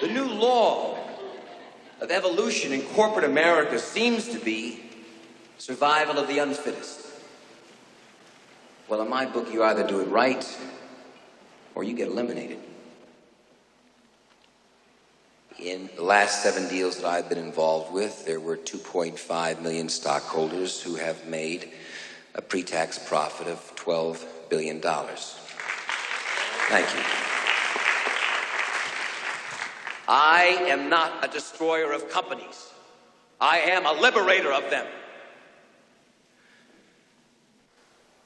The new law of evolution in corporate America seems to be survival of the unfittest. Well, in my book, you either do it right or you get eliminated. In the last seven deals that I've been involved with, there were 2.5 million stockholders who have made a pre tax profit of $12 billion. Thank you. I am not a destroyer of companies. I am a liberator of them.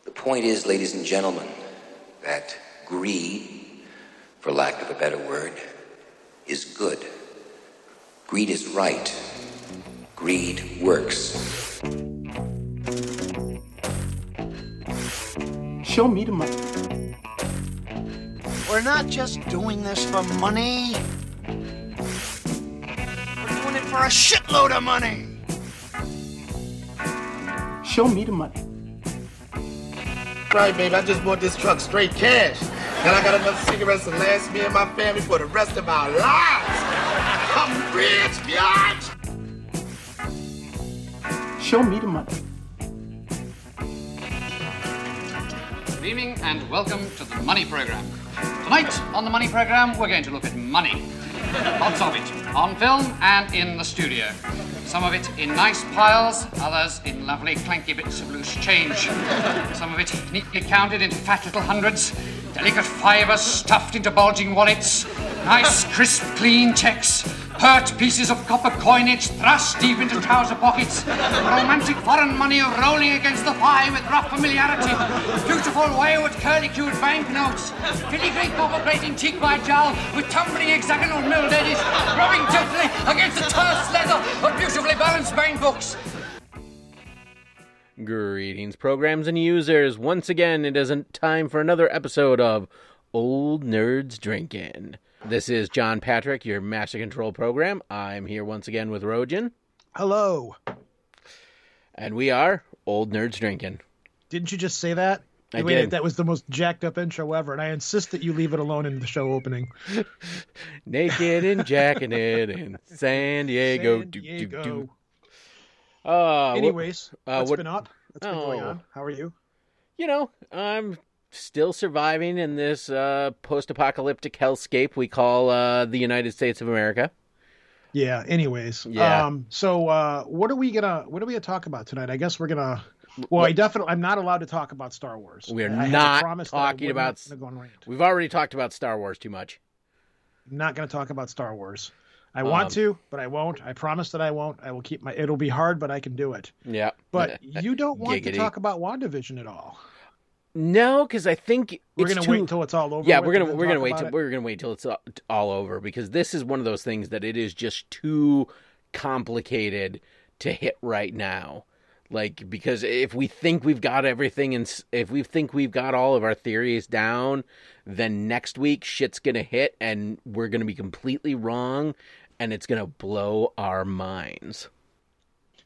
The point is, ladies and gentlemen, that greed, for lack of a better word, is good. Greed is right. Greed works. Show me the money. We're not just doing this for money. We're doing it for a shitload of money. Show me the money. Right, babe, I just bought this truck straight cash. And I got enough cigarettes to last me and my family for the rest of our lives. I'm rich, biatch. Show me the money. Good evening and welcome to the Money Program. Tonight on the Money Program, we're going to look at money. Lots of it, on film and in the studio. Some of it in nice piles, others in lovely clanky bits of loose change. Some of it neatly counted into fat little hundreds, delicate fibres stuffed into bulging wallets, nice, crisp, clean checks, pert pieces of copper coinage thrust deep into trouser pockets, romantic foreign money rolling against the thigh with rough familiarity, beautiful wayward curly-cued banknotes, filigree copper plating cheek by jowl with tumbling hexagonal milled eddies balanced bank books. Greetings, programs and users. Once again, it isn't time for another episode of Old Nerds Drinking. This is John Patrick, your Master Control program. I'm here once again with Rojan, Hello. and we are Old Nerds Drinking. Didn't you just say that? I The way did. That, that was the most jacked up intro ever, and I insist that you leave it alone in the show opening. Naked and jacking it in San Diego. San Do, do, do. Uh, Anyways, uh, what's what- been up? What's been going Oh. on? How are you? you know, I'm still surviving in this uh, post-apocalyptic hellscape we call uh, the United States of America. Yeah. Anyways. Yeah. Um. So, uh, what are we gonna what are we gonna talk about tonight? I guess we're gonna. Well, I definitely I'm not allowed to talk about Star Wars. We're I not promise that I talking about-. We've already talked about Star Wars too much. I'm not going to talk about Star Wars. I Um, want to, but I won't. I promise that I won't. I will keep my. It'll be hard, but I can do it. Yeah. But you don't want to talk about WandaVision at all. No, because I think We're gonna too... wait until it's all over. Yeah, we're gonna we're gonna wait about till it. we're gonna wait till it's all- all over because this is one of those things that it is just too complicated to hit right now. Like because if we think we've got everything and if we think we've got all of our theories down, then next week shit's gonna hit and we're gonna be completely wrong, and it's gonna blow our minds.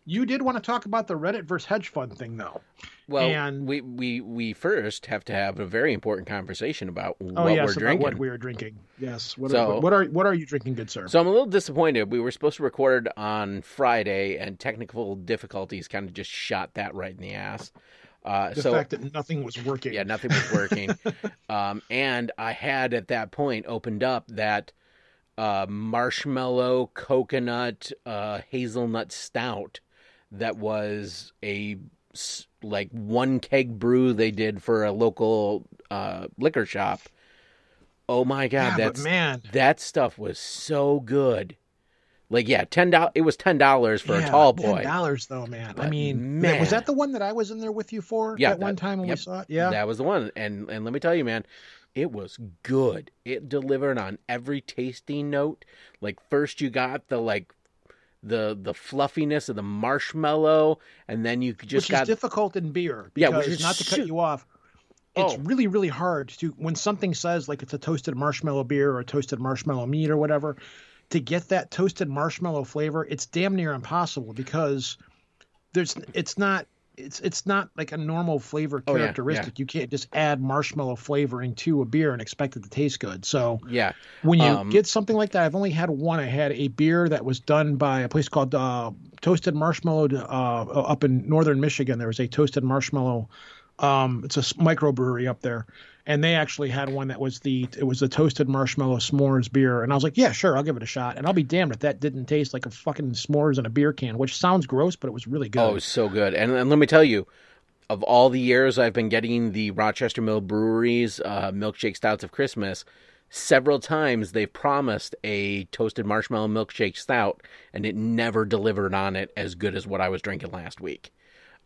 You did want to talk about the Reddit versus hedge fund thing, though. Well, And- we, we we first have to have a very important conversation about Oh what yes, we're about drinking. what we are drinking. Yes. What, So- are, what are what are you drinking, good sir? So I'm a little disappointed. We were supposed to record on Friday, and technical difficulties kind of just shot that right in the ass. Uh, the so fact that nothing was working. yeah, nothing was working. um, and I had at that point opened up that uh, marshmallow coconut uh, hazelnut stout that was a like one keg brew they did for a local uh, liquor shop. Oh my god, Yeah, that's man, that stuff was so good. Like yeah, ten dollars. It was ten dollars for yeah, a tall boy. Ten dollars though, man. I mean, man. was that the one that I was in there with you for? Yeah, that, one time when yep, we saw it. Yeah. that was the one. And and let me tell you, man, it was good. It delivered on every tasting note. Like first, you got the like the the fluffiness of the marshmallow, and then you just which got is difficult in beer. Yeah, Because which is not to cut you off. It's Oh. really, really hard to when something says like it's a toasted marshmallow beer or a toasted marshmallow meat or whatever, to get that toasted marshmallow flavor, it's damn near impossible because there's it's not it's it's not like a normal flavor Oh, yeah, characteristic. You can't just add marshmallow flavoring to a beer and expect it to taste good. So Yeah. when you Um, get something like that, I've only had one. I had a beer that was done by a place called uh, Toasted Marshmallow uh, up in northern Michigan. There was a Toasted Marshmallow. Um, it's a microbrewery up there, and they actually had one that was the it was the Toasted Marshmallow S'mores beer, and I was like, yeah, sure, I'll give it a shot. And I'll be damned if that didn't taste like a fucking s'mores in a beer can, which sounds gross, but it was really good. Oh, it was so good. And, and let me tell you, of all the years I've been getting the Rochester Mill Brewery's uh, milkshake stouts of Christmas, several times they've promised a toasted marshmallow milkshake stout, and it never delivered on it as good as what I was drinking last week.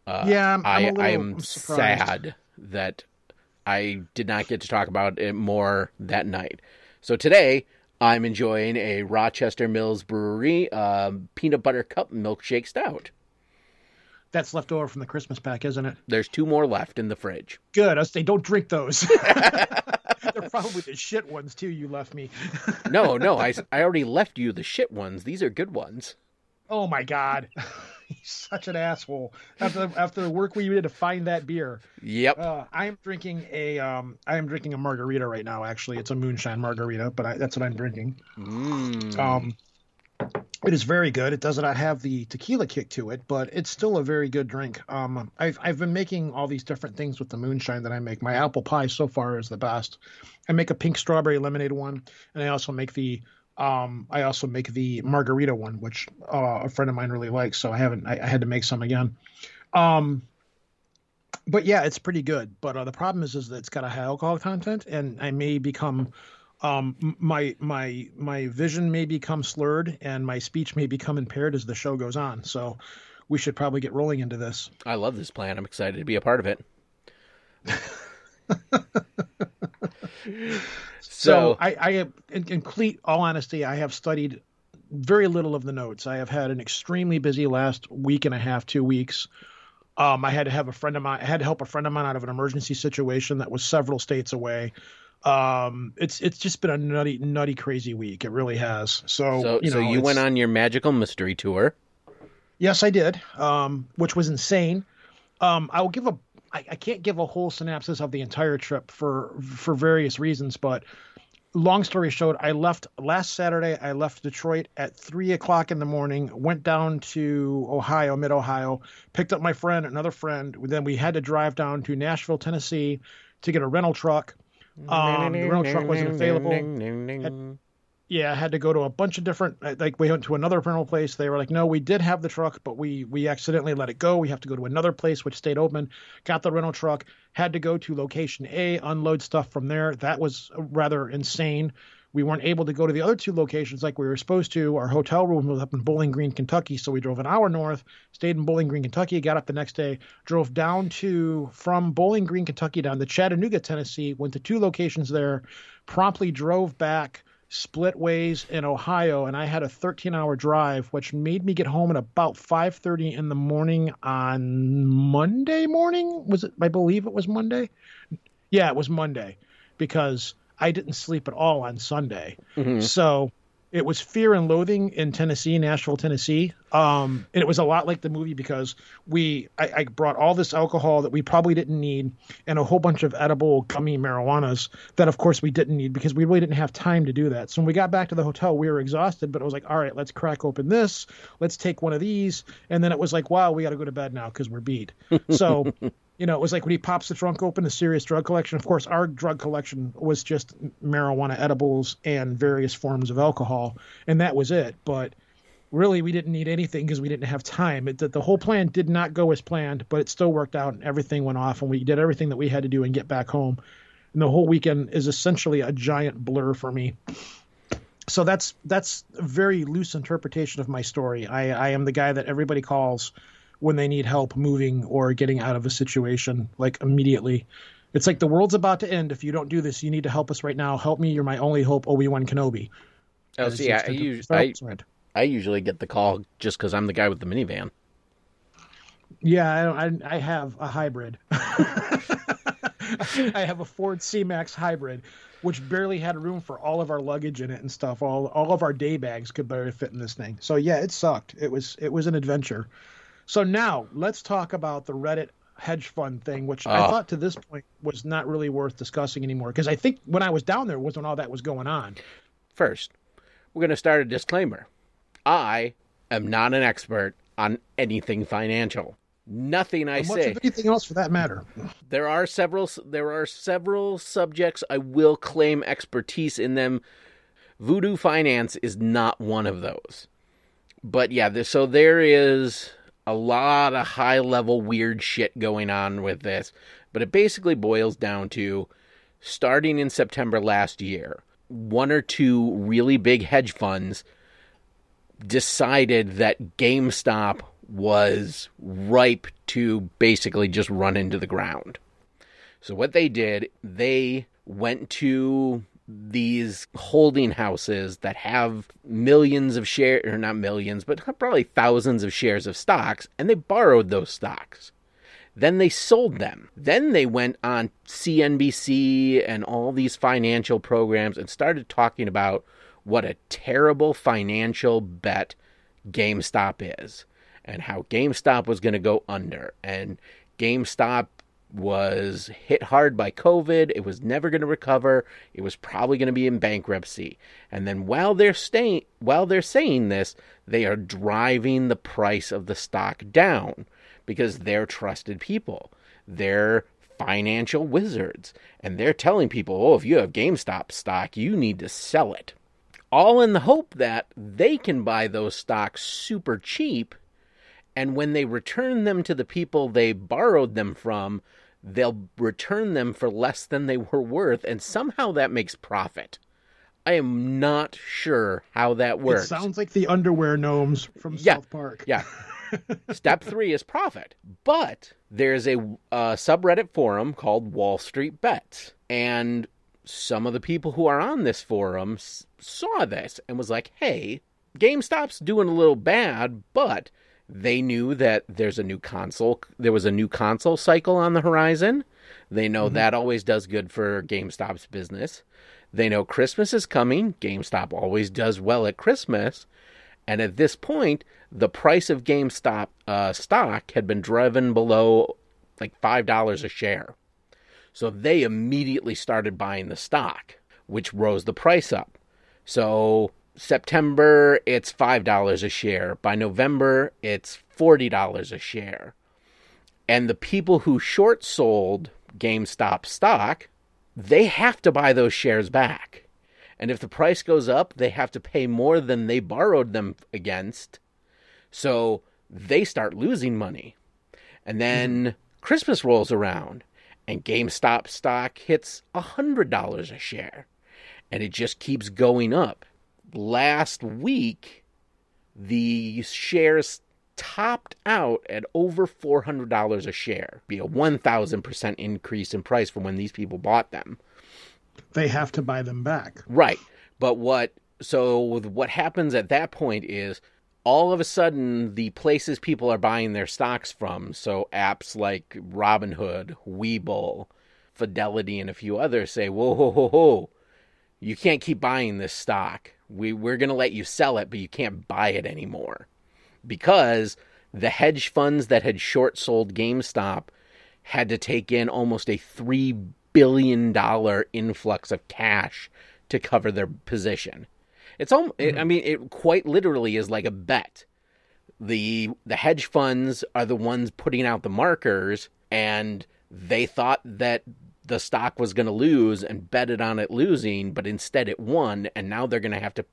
yeah, I'm, I'm I, am sad that I did not get to talk about it more that night. So today, I'm enjoying a Rochester Mills Brewery um, peanut butter cup milkshake stout. That's left over from the Christmas pack, isn't it? There's two more left in the fridge. Good. I say don't drink those. They're probably the shit ones too. You left me. No, no, I, I already left you the shit ones. These are good ones. Oh my god, he's such an asshole. After after the work we did to find that beer, Yep. uh, I am drinking a um, I am drinking a margarita right now. Actually, it's a moonshine margarita, but I, that's what I'm drinking. Mm. Um, it is very good. It does not have the tequila kick to it, but it's still a very good drink. Um, I've I've been making all these different things with the moonshine that I make. My apple pie so far is the best. I make a pink strawberry lemonade one, and I also make the um, I also make the margarita one, which uh, a friend of mine really likes. So I haven't. I, I had to make some again. Um, but yeah, it's pretty good. But uh, the problem is, is that it's got a high alcohol content, and I may become um my my my vision may become slurred and my speech may become impaired as the show goes on so we should probably get rolling into this I love this plan. I'm excited to be a part of it. so, i i have in complete all honesty i have studied very little of the notes i have had an extremely busy last week and a half two weeks um i had to have a friend of mine i had to help a friend of mine out of an emergency situation that was several states away um it's it's just been a nutty nutty crazy week it really has so So, you know so you went on your magical mystery tour. Yes, I did, um, which was insane. Um, I will give a. I, I can't give a whole synopsis of the entire trip for for various reasons, but long story short, I left last Saturday. I left Detroit at three o'clock in the morning. Went down to Ohio, mid Ohio, picked up my friend, another friend. Then we had to drive down to Nashville, Tennessee, to get a rental truck. Um, the rental truck wasn't available. Yeah, I had to go to a bunch of different. uh, Like we went to another rental place. They were like, "No, we did have the truck, but we we accidentally let it go. We have to go to another place which stayed open." Got the rental truck. Had to go to location A, unload stuff from there. That was rather insane. We weren't able to go to the other two locations like we were supposed to. Our hotel room was up in Bowling Green, Kentucky, so we drove an hour north, stayed in Bowling Green, Kentucky, got up the next day, drove down to from Bowling Green, Kentucky down to Chattanooga, Tennessee, went to two locations there, promptly drove back split ways in Ohio, and I had a 13 hour drive, which made me get home at about 5:30 in the morning on Monday morning. Was it? I believe it was Monday. Yeah, it was Monday, because I didn't sleep at all on Sunday. Mm-hmm. So it was Fear and Loathing in Tennessee, Nashville, Tennessee. Um, and it was a lot like the movie because we I, I brought all this alcohol that we probably didn't need and a whole bunch of edible gummy marijuanas that of course we didn't need because we really didn't have time to do that. So when we got back to the hotel, we were exhausted, but it was like, all right, let's crack open this, let's take one of these, and then it was like, wow, we got to go to bed now because we're beat. So. You know, it was like when he pops the trunk open, a serious drug collection. Of course, our drug collection was just marijuana edibles and various forms of alcohol, and that was it. But really, we didn't need anything because we didn't have time. It, the, the whole plan did not go as planned, but it still worked out, and everything went off, and we did everything that we had to do and get back home. And the whole weekend is essentially a giant blur for me. So that's that's a very loose interpretation of my story. I, I am the guy that everybody calls when they need help moving or getting out of a situation, like immediately. It's like the world's about to end. If you don't do this, you need to help us right now. Help me. You're my only hope, Obi Wan Kenobi. Oh, As see, the I, us- I, I usually get the call just because I'm the guy with the minivan. Yeah, I, I, I have a hybrid. I have a Ford C-Max hybrid, which barely had room for all of our luggage in it and stuff. All all of our day bags could barely fit in this thing. So yeah, it sucked. It was it was an adventure. So now let's talk about the Reddit hedge fund thing, which I Oh. thought to this point was not really worth discussing anymore. Because I think when I was down there was when all that was going on. First, we're going to start a disclaimer. I am not an expert on anything financial. Nothing I say. of anything else for that matter. There are several there are several subjects I will claim expertise in them. Voodoo finance is not one of those. But yeah, there, so there is a lot of high level weird shit going on with this, but it basically boils down to starting in September last year, one or two really big hedge funds decided that GameStop was ripe to basically just run into the ground. So what they did, they went to these holding houses that have millions of shares, or not millions, but probably thousands of shares of stocks, and they borrowed those stocks. Then they sold them. Then they went on CNBC and all these financial programs and started talking about what a terrible financial bet GameStop is and how GameStop was going to go under. And GameStop was hit hard by COVID. It was never going to recover. It was probably going to be in bankruptcy. And then while they're staying, while they're saying this, they are driving the price of the stock down because they're trusted people. They're financial wizards, and they're telling people, "Oh, if you have GameStop stock, you need to sell it." All in the hope that they can buy those stocks super cheap and when they return them to the people they borrowed them from, they'll return them for less than they were worth, and somehow that makes profit. I am not sure how that works. It sounds like the underwear gnomes from Yeah. South Park. Yeah. Step three is profit. But there's a, uh subreddit forum called Wall Street Bets. And some of the people who are on this forum s- saw this and was like, hey, GameStop's doing a little bad, but they knew that there's a new console, there was a new console cycle on the horizon. They know that always does good for GameStop's business. They know Christmas is coming. GameStop always does well at Christmas. And at this point, the price of GameStop uh, stock had been driven below like $5 a share. So they immediately started buying the stock, which rose the price up. So September, it's $5 a share. By November, it's $40 a share. And the people who short sold GameStop stock, they have to buy those shares back. And if the price goes up, they have to pay more than they borrowed them against. So they start losing money. And then mm-hmm. Christmas rolls around and GameStop stock hits $100 a share. And it just keeps going up. Last week, the shares topped out at over $400 a share. Be a 1000% increase in price from when these people bought them. They have to buy them back. Right. But what so what happens at that point is all of a sudden the places people are buying their stocks from, so apps like Robinhood, Webull, Fidelity, and a few others say, Whoa whoa, whoa, whoa. you can't keep buying this stock. We we're gonna let you sell it, but you can't buy it anymore. Because the hedge funds that had short sold GameStop had to take in almost a three billion dollar influx of cash to cover their position. It's all. I mm-hmm. mean, it quite literally is like a bet. the The hedge funds are the ones putting out the markers, and they thought that the stock was going to lose and betted on it losing, but instead it won, and now they're going to have to.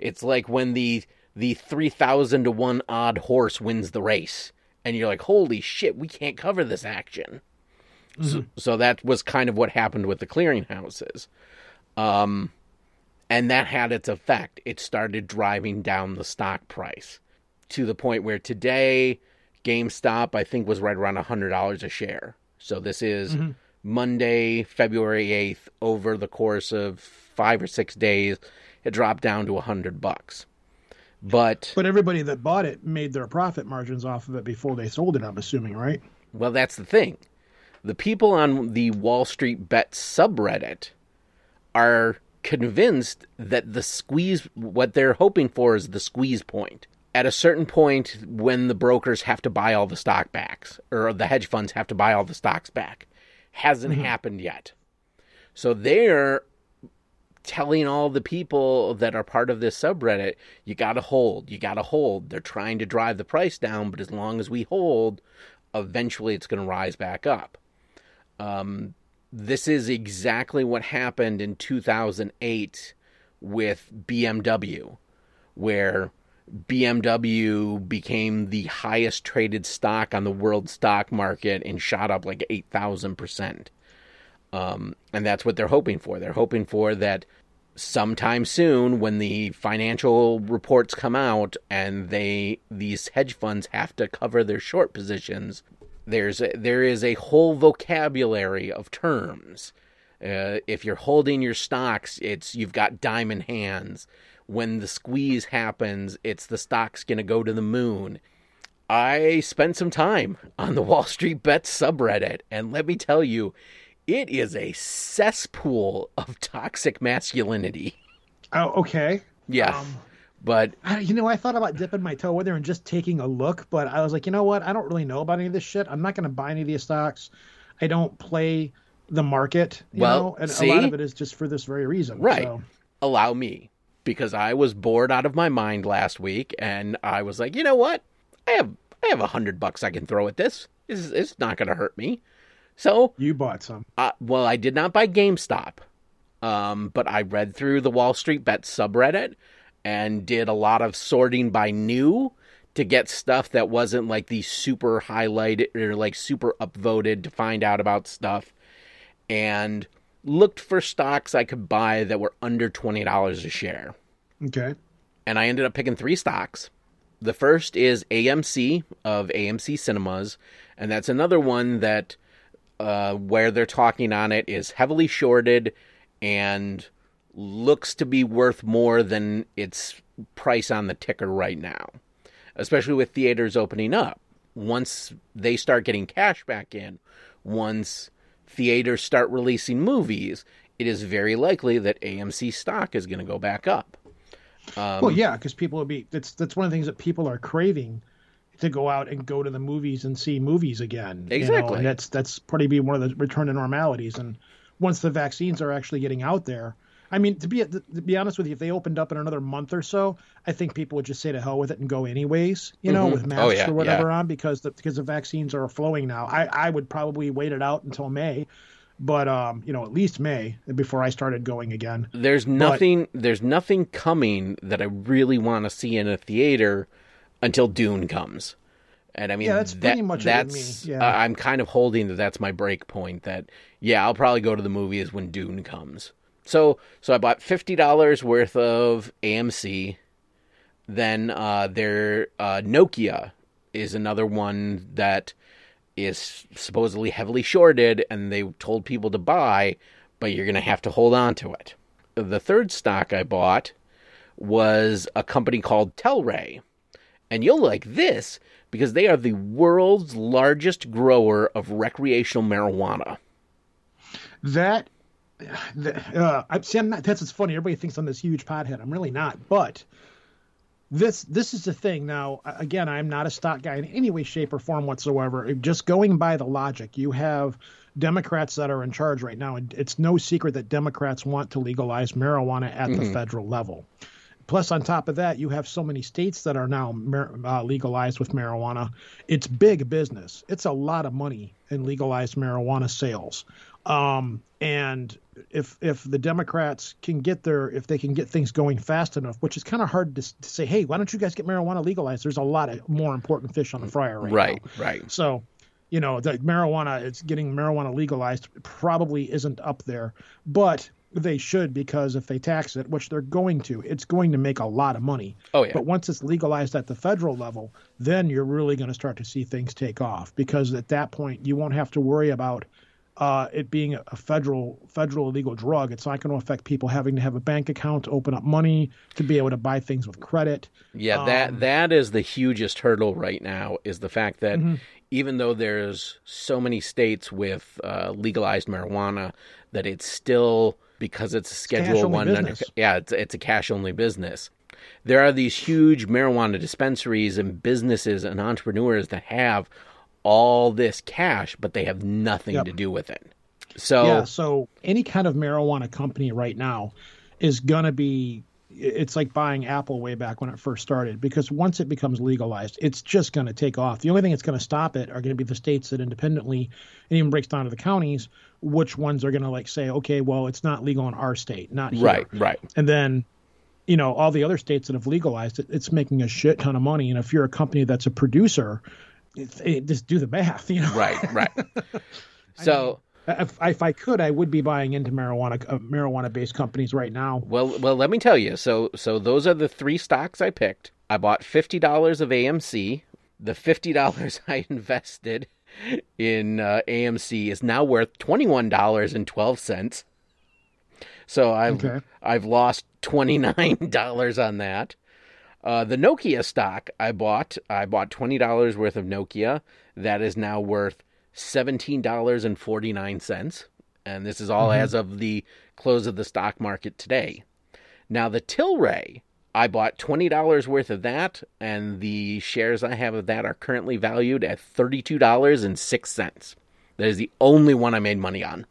It's like when the the three thousand to one odd horse wins the race, and you're like, "Holy shit, we can't cover this action." So, so that was kind of what happened with the clearinghouses. Um, and that had its effect. It started driving down the stock price to the point where today GameStop, I think, was right around $100 a share. So this is Monday, February 8th. Over the course of five or six days, it dropped down to 100 bucks. But, But everybody that bought it made their profit margins off of it before they sold it, I'm assuming, right? well, that's the thing. The people on the Wall Street Bet subreddit are convinced that the squeeze, what they're hoping for is the squeeze point. at a certain point when the brokers have to buy all the stock backs or the hedge funds have to buy all the stocks back hasn't happened yet. So they're telling all the people that are part of this subreddit you got to hold you got to hold. They're trying to drive the price down but as long as we hold eventually it's going to rise back up. Um, this is exactly what happened in 2008 with BMW where BMW became the highest traded stock on the world stock market and shot up like 8,000%. Um, and that's what they're hoping for. They're hoping for that sometime soon when the financial reports come out and they these hedge funds have to cover their short positions there's a, there is a whole vocabulary of terms uh, if you're holding your stocks it's you've got diamond hands when the squeeze happens, it's the stock's going to go to the moon. I spent some time on the Wall Street Bets subreddit, and let me tell you, it is a cesspool of toxic masculinity. Oh, okay. Yeah. Um, but I, you know, I thought about dipping my toe in there and just taking a look, but I was like, you know what? I don't really know about any of this shit. I'm not going to buy any of these stocks. I don't play the market, you Well, know, and see? a lot of it is just for this very reason. Right. So, allow me because I was bored out of my mind last week and I was like, you know what? I have I have a hundred bucks I can throw at this. It's, it's not going to hurt me. So, you bought some. uh, well, I did not buy GameStop, um, but I read through the Wall Street Bet subreddit and did a lot of sorting by new to get stuff that wasn't like the super highlighted or like super upvoted to find out about stuff and looked for stocks I could buy that were under $20 a share. Okay. And I ended up picking three stocks. The first is AMC of AMC Cinemas, and that's another one that uh, where they're talking on it is heavily shorted and looks to be worth more than its price on the ticker right now, especially with theaters opening up. Once they start getting cash back in, once theaters start releasing movies, it is very likely that AMC stock is going to go back up. Um, well, yeah, because people will be. That's that's one of the things that people are craving to go out and go to the movies and see movies again. you know, Exactly. and that's that's probably be one of the return to normalities. And once the vaccines are actually getting out there, I mean, to be to be honest with you, if they opened up in another month or so, I think people would just say to hell with it and go anyways. You know, Mhm. with Oh, masks yeah, or whatever on because the because the vaccines are flowing now. I I would probably wait it out until May. But um, you know, at least May before I started going again. there's nothing there's nothing coming that I really want to see in a theater until Dune comes. And I mean, Yeah, that's that- pretty much that's me, yeah. uh, I'm kind of holding that that's my break point. That yeah, I'll probably go to the movies when Dune comes. So so I bought fifty dollars worth of AMC. Then uh, their uh, Nokia is another one that is supposedly heavily shorted, and they told people to buy, but you're going to have to hold on to it. The third stock I bought was a company called Tilray. And you'll like this because they are the world's largest grower of recreational marijuana. That, uh, I see. I'm not. That's what's funny. Everybody thinks I'm this huge pothead. I'm really not. But this this is the thing. Now, again, I'm not a stock guy in any way, shape, or form whatsoever. Just going by the logic, you have Democrats that are in charge right now, and it's no secret that Democrats want to legalize marijuana at the federal level. Plus, on top of that, you have so many states that are now mar- uh, legalized with marijuana. It's big business. It's a lot of money in legalized marijuana sales. Um, and if if the Democrats can get their if they can get things going fast enough, which is kind of hard to, to say, hey, why don't you guys get marijuana legalized? There's a lot of more important fish on the fryer right, Right, now. right. So, you know, the marijuana, it's getting marijuana legalized probably isn't up there, but they should because if they tax it, which they're going to, it's going to make a lot of money. Oh, yeah. But once it's legalized at the federal level, then you're really going to start to see things take off because at that point you won't have to worry about uh, it being a federal federal illegal drug. It's not going to affect people having to have a bank account to open up money to be able to buy things with credit. Yeah, that that is the hugest hurdle right now is the fact that Mm-hmm. even though there's so many states with uh, legalized marijuana, that it's still because it's a Schedule One. Under, yeah, it's it's a cash only business. There are these huge marijuana dispensaries and businesses and entrepreneurs that have all this cash, but they have nothing Yep. to do with it. So Yeah, so any kind of marijuana company right now is going to be it's like buying Apple way back when it first started because once it becomes legalized, it's just going to take off. The only thing that's going to stop it are going to be the states that independently and even breaks down to the counties which ones are going to like say, okay, well, it's not legal in our state, not here. right, right. And then, you know, all the other states that have legalized it, it's making a shit ton of money. And if you're a company that's a producer, it, it, just do the math, you know. Right, right. so If, if I could, I would be buying into marijuana uh, marijuana based companies right now. Well, well, let me tell you. So, so those are the three stocks I picked. I bought fifty dollars of AMC. The fifty dollars I invested in uh, AMC is now worth twenty one dollars and twelve cents. So I've Okay. I've lost twenty nine dollars on that. Uh, the Nokia stock I bought, I bought twenty dollars worth of Nokia. That is now worth seventeen dollars and forty nine cents, and this is all as of the close of the stock market today. Now the Tilray, I bought twenty dollars worth of that, and the shares I have of that are currently valued at thirty two dollars and six cents. That is the only one I made money on.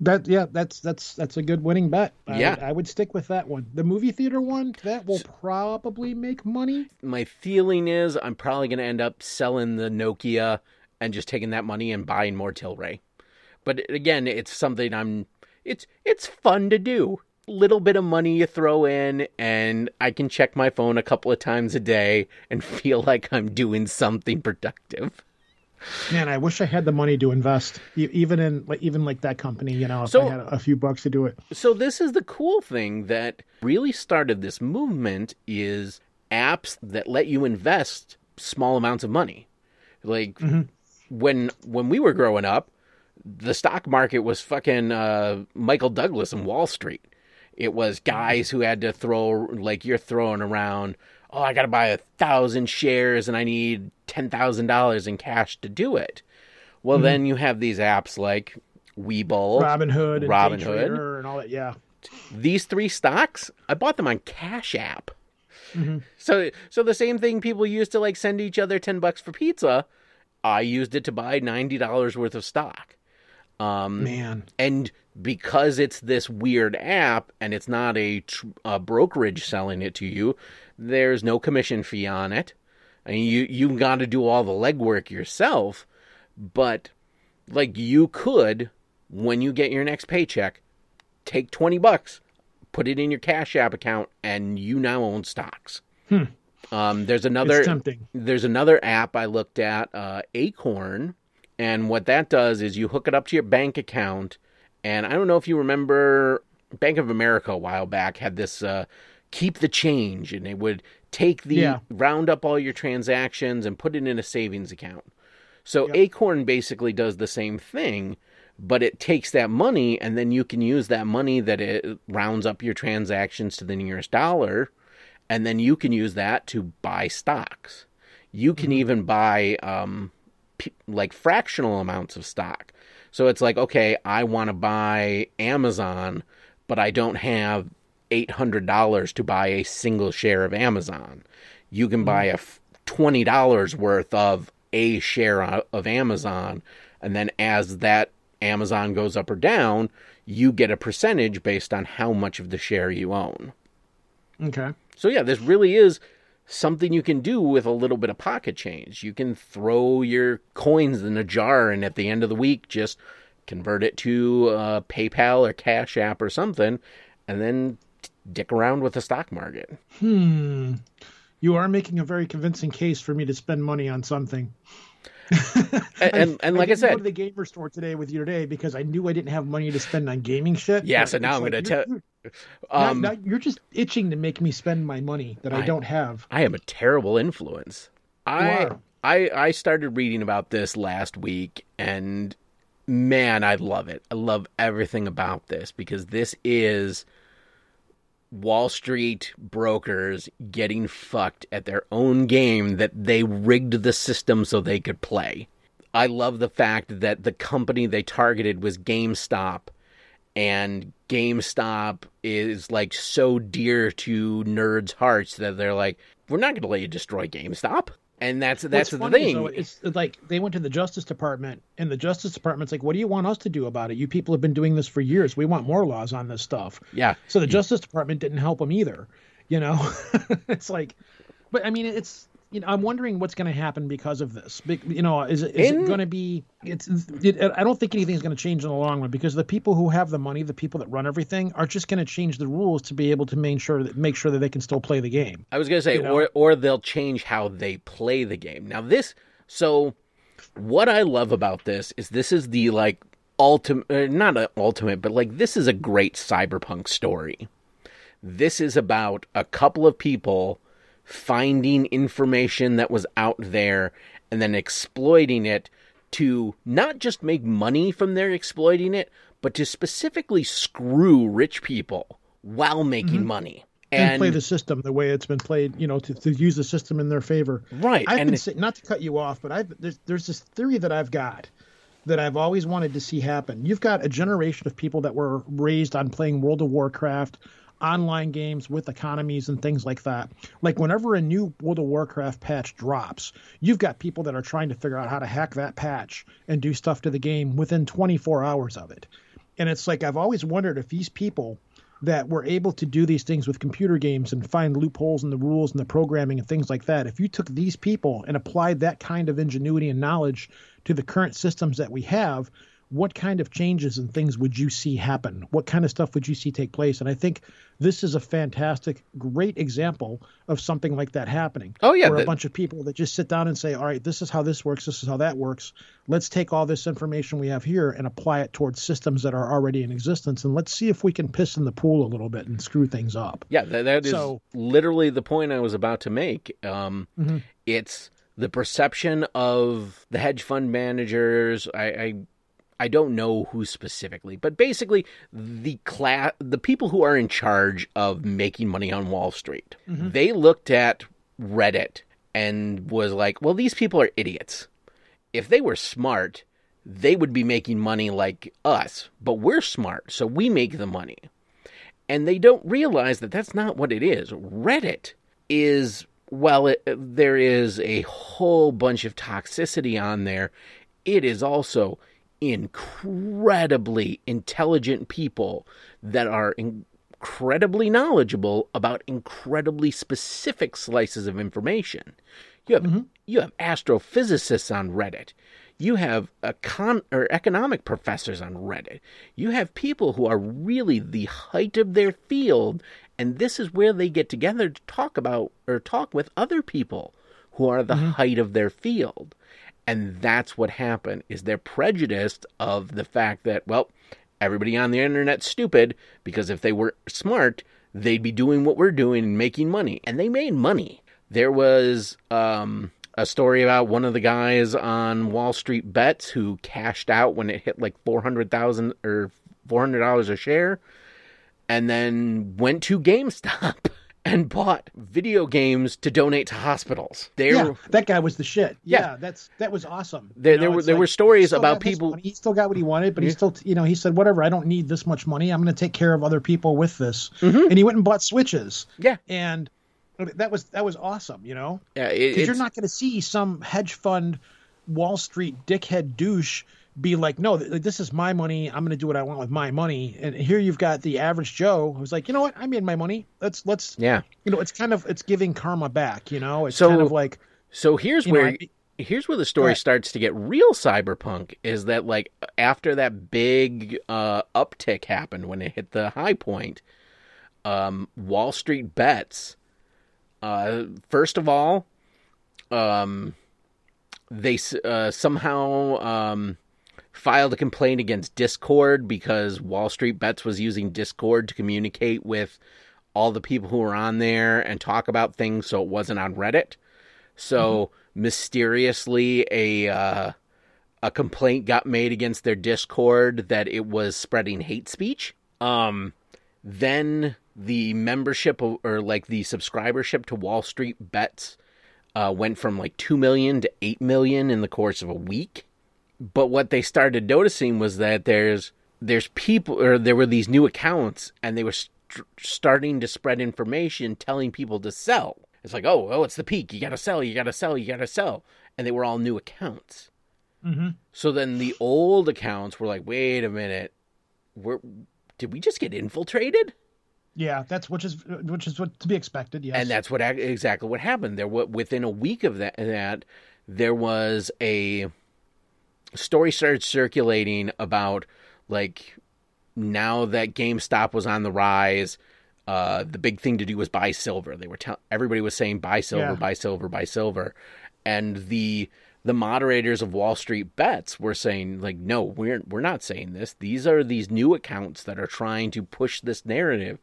That yeah, that's that's that's a good winning bet. I Yeah. I would stick with that one. The movie theater one that will probably make money. my feeling is I'm probably going to end up selling the Nokia and just taking that money and buying more Tilray. But again, it's something I'm it's it's fun to do. Little bit of money you throw in and I can check my phone a couple of times a day and feel like I'm doing something productive. Man, I wish I had the money to invest, even in like even like that company. You know, if So- I had a few bucks to do it. So this is the cool thing that really started this movement is apps that let you invest small amounts of money. Like when when we were growing up, the stock market was fucking uh, Michael Douglas and Wall Street. It was guys who had to throw like you're throwing around. Oh, I got to buy a thousand shares and I need ten thousand dollars in cash to do it. Well, then you have these apps like Webull, Robinhood, and Robin Day Hood. Trader and all that. Yeah, these three stocks, I bought them on Cash App. So, so the same thing people used to like send each other ten bucks for pizza, I used it to buy ninety dollars worth of stock. Um, man. and because it's this weird app and it's not a, tr- a brokerage selling it to you, there's no commission fee on it. I mean, you you got to do all the legwork yourself, but like you could when you get your next paycheck, take twenty bucks, put it in your Cash App account, and you now own stocks. Hmm. Um, there's another there's another app I looked at, uh, Acorn, and what that does is you hook it up to your bank account. And I don't know if you remember, Bank of America a while back had this uh, keep the change, and it would take the Yeah. round up all your transactions and put it in a savings account. So Acorn basically does the same thing, but it takes that money and then you can use that money that it rounds up your transactions to the nearest dollar, and then you can use that to buy stocks. You can even buy um, p- like fractional amounts of stock. So it's like, okay, I want to buy Amazon, but I don't have $800 to buy a single share of Amazon. You can buy a $20 worth of a share of Amazon, and then as that Amazon goes up or down, you get a percentage based on how much of the share you own. Okay. So yeah, this really is something you can do with a little bit of pocket change. You can throw your coins in a jar and at the end of the week just convert it to uh, PayPal or Cash App or something, and then dick around with the stock market. Hmm. You are making a very convincing case for me to spend money on something. And and, and like I, go said, to the gamer store today with you today because I knew I didn't have money to spend on gaming shit. Yeah, so now I'm like gonna tell- you're- um, now- now you're just itching to make me spend my money that I, I- don't have. I am a terrible influence. I are. I I started reading about this last week and man, I love it. I love everything about this because this is Wall Street brokers getting fucked at their own game that they rigged the system so they could play. I love the fact that the company they targeted was GameStop and GameStop is like so dear to nerds' hearts that they're like, we're not going to let you destroy GameStop. And that's that's What's the thing. though, it's like they went to the Justice Department, and the Justice Department's like, "What do you want us to do about it? You people have been doing this for years. We want more laws on this stuff." yeah. So the Justice Department didn't help them either. You know, it's like, but I mean, it's you know, I'm wondering what's going to happen because of this. You know, is it, is In- it going to be? It's. It, I don't think anything's going to change in the long run because the people who have the money, the people that run everything, are just going to change the rules to be able to make sure that make sure that they can still play the game. I was gonna say, You know? or or they'll change how they play the game. Now this, so what I love about this is this is the like ultimate, uh, not an ultimate, but like this is a great cyberpunk story. This is about a couple of people finding information that was out there and then exploiting it to not just make money from their exploiting it, but to specifically screw rich people while making mm-hmm. money. and, play the system the way it's been played, you know, to, to use the system in their favor. Right, I've and- been say, not to cut you off, but I've there's, there's this theory that I've got that I've always wanted to see happen. You've got a generation of people that were raised on playing World of Warcraft, online games with economies and things like that. Like whenever a new World of Warcraft patch drops, you've got people that are trying to figure out how to hack that patch and do stuff to the game within 24 hours of it. And it's like I've always wondered if these people that were able to do these things with computer games and find loopholes in the rules and the programming and things like that, if you took these people and applied that kind of ingenuity and knowledge to the current systems that we have, what kind of changes and things would you see happen? What kind of stuff would you see take place? And I think this is a fantastic, great example of something like that happening. Oh, yeah, where a bunch of people that just sit down and say, "All right, this is how this works. This is how that works. Let's take all this information we have here and apply it towards systems that are already in existence, and let's see if we can piss in the pool a little bit and screw things up." Yeah, that, that is So- literally the point I was about to make. Um, It's the perception of the hedge fund managers. I, I I don't know who specifically, but basically the class, the people who are in charge of making money on Wall Street. Mm-hmm. They looked at Reddit and was like, "Well, these people are idiots. If they were smart." They would be making money like us, but we're smart, so we make the money and they don't realize that that's not what it is. Reddit is well, it, there is a whole bunch of toxicity on there. It is also incredibly intelligent people that are incredibly knowledgeable about incredibly specific slices of information. You have mm-hmm. you have astrophysicists on Reddit. You have econ- or economic professors on Reddit. You have people who are really the height of their field, and this is where they get together to talk about or talk with other people who are the mm-hmm. height of their field. And that's what happened is they're prejudiced of the fact that, well, everybody on the internet's stupid because if they were smart, they'd be doing what we're doing and making money. And they made money. There was um, a story about one of the guys on Wall Street Bets who cashed out when it hit like 400,000 or $400 a share and then went to GameStop and bought video games to donate to hospitals. There Yeah, that guy was the shit. Yeah. Yeah, that's that was awesome. There- You there were- there were stories about people- He still got what he wanted, but he still, you know, he said, "Whatever. I don't need this much money. I'm going to take care of other people with this." And he went and bought switches. Mm-hmm. Yeah. and that was that was awesome. You know, Yeah, it- because you're not going to see some hedge fund, Wall Street dickhead douche be like, "No, this is my money. I'm going to do what I want with my money." And here you've got the average Joe who's like, "You know what? I made my money. Let's let's." Yeah. You know, it's kind of it's giving karma back. You know, it's So- kind of like So here's You know, where I- here's where the story starts to get real cyberpunk is that like after that big uh, uptick happened when it hit the high point, um, Wall Street bets. Uh, first of all, um, they s- uh, somehow um, filed a complaint against Discord because Wall Street Bets was using Discord to communicate with all the people who were on there and talk about things, so it wasn't on Reddit. So mysteriously, a uh, a complaint got made against their Discord that it was spreading hate speech. Um, then the membership or like the subscribership to Wall Street Bets uh, went from like 2 million to 8 million in the course of a week. But what they started noticing was that there's there's people or there were these new accounts and they were st- starting to spread information telling people to sell. It's like, oh, oh, it's the peak. You got to sell. You got to sell. You got to sell. And they were all new accounts. Mm-hmm. So then the old accounts were like, wait a minute, we're, did we just get infiltrated? Yeah, that's which is which is what to be expected. Yes, And that's what exactly what happened. There, wa- within a week of that, that there was a story started circulating about like now that GameStop was on the rise. Uh, the big thing to do was buy silver. They were tell- everybody was saying buy silver, Yeah. buy silver, buy silver, and the the moderators of Wall Street Bets were saying like, no, we're we're not saying this. These are these new accounts that are trying to push this narrative,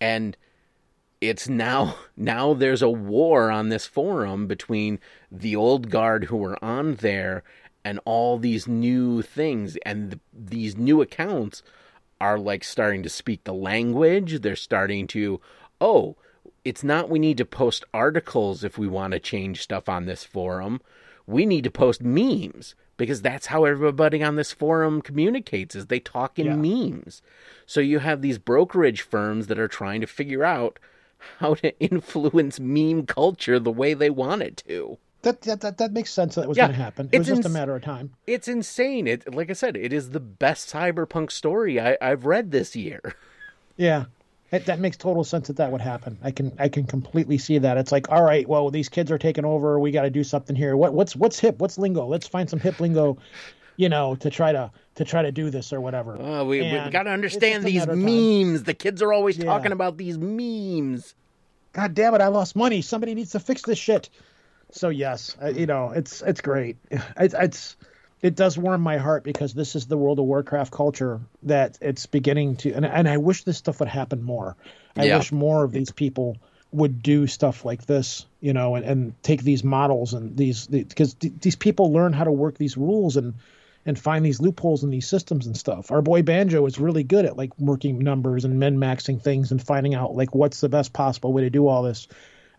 and it's now now there's a war on this forum between the old guard who were on there and all these new things and th these new accounts are like starting to speak the language they're starting to oh it's not we need to post articles if we want to change stuff on this forum we need to post memes because that's how everybody on this forum communicates is they talk in Yeah. memes so you have these brokerage firms that are trying to figure out how to influence meme culture the way they want it to. That, that that that makes sense. That was Yeah, going to happen. It was just a matter of time. It's insane. It like I said, it is the best cyberpunk story I, I've read this year. Yeah, that, that makes total sense that that would happen. I can I can completely see that. It's like, all right, well, these kids are taking over. We got to do something here. What what's what's hip? What's lingo? Let's find some hip lingo, you know, to try to to try to do this or whatever. Oh, we we got to understand these of time. memes. The kids are always Yeah. talking about these memes. God damn it! I lost money. Somebody needs to fix this shit. So yes, you know, it's it's great. It's it's it does warm my heart because this is the World of Warcraft culture that it's beginning to, and and I wish this stuff would happen more. I Yeah. wish more of these people would do stuff like this, you know, and, and take these models and these because these people learn how to work these rules and and find these loopholes in these systems and stuff. Our boy Banjo is really good at like working numbers and min maxing things and finding out like what's the best possible way to do all this.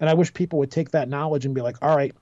And I wish people would take that knowledge and be like, all right,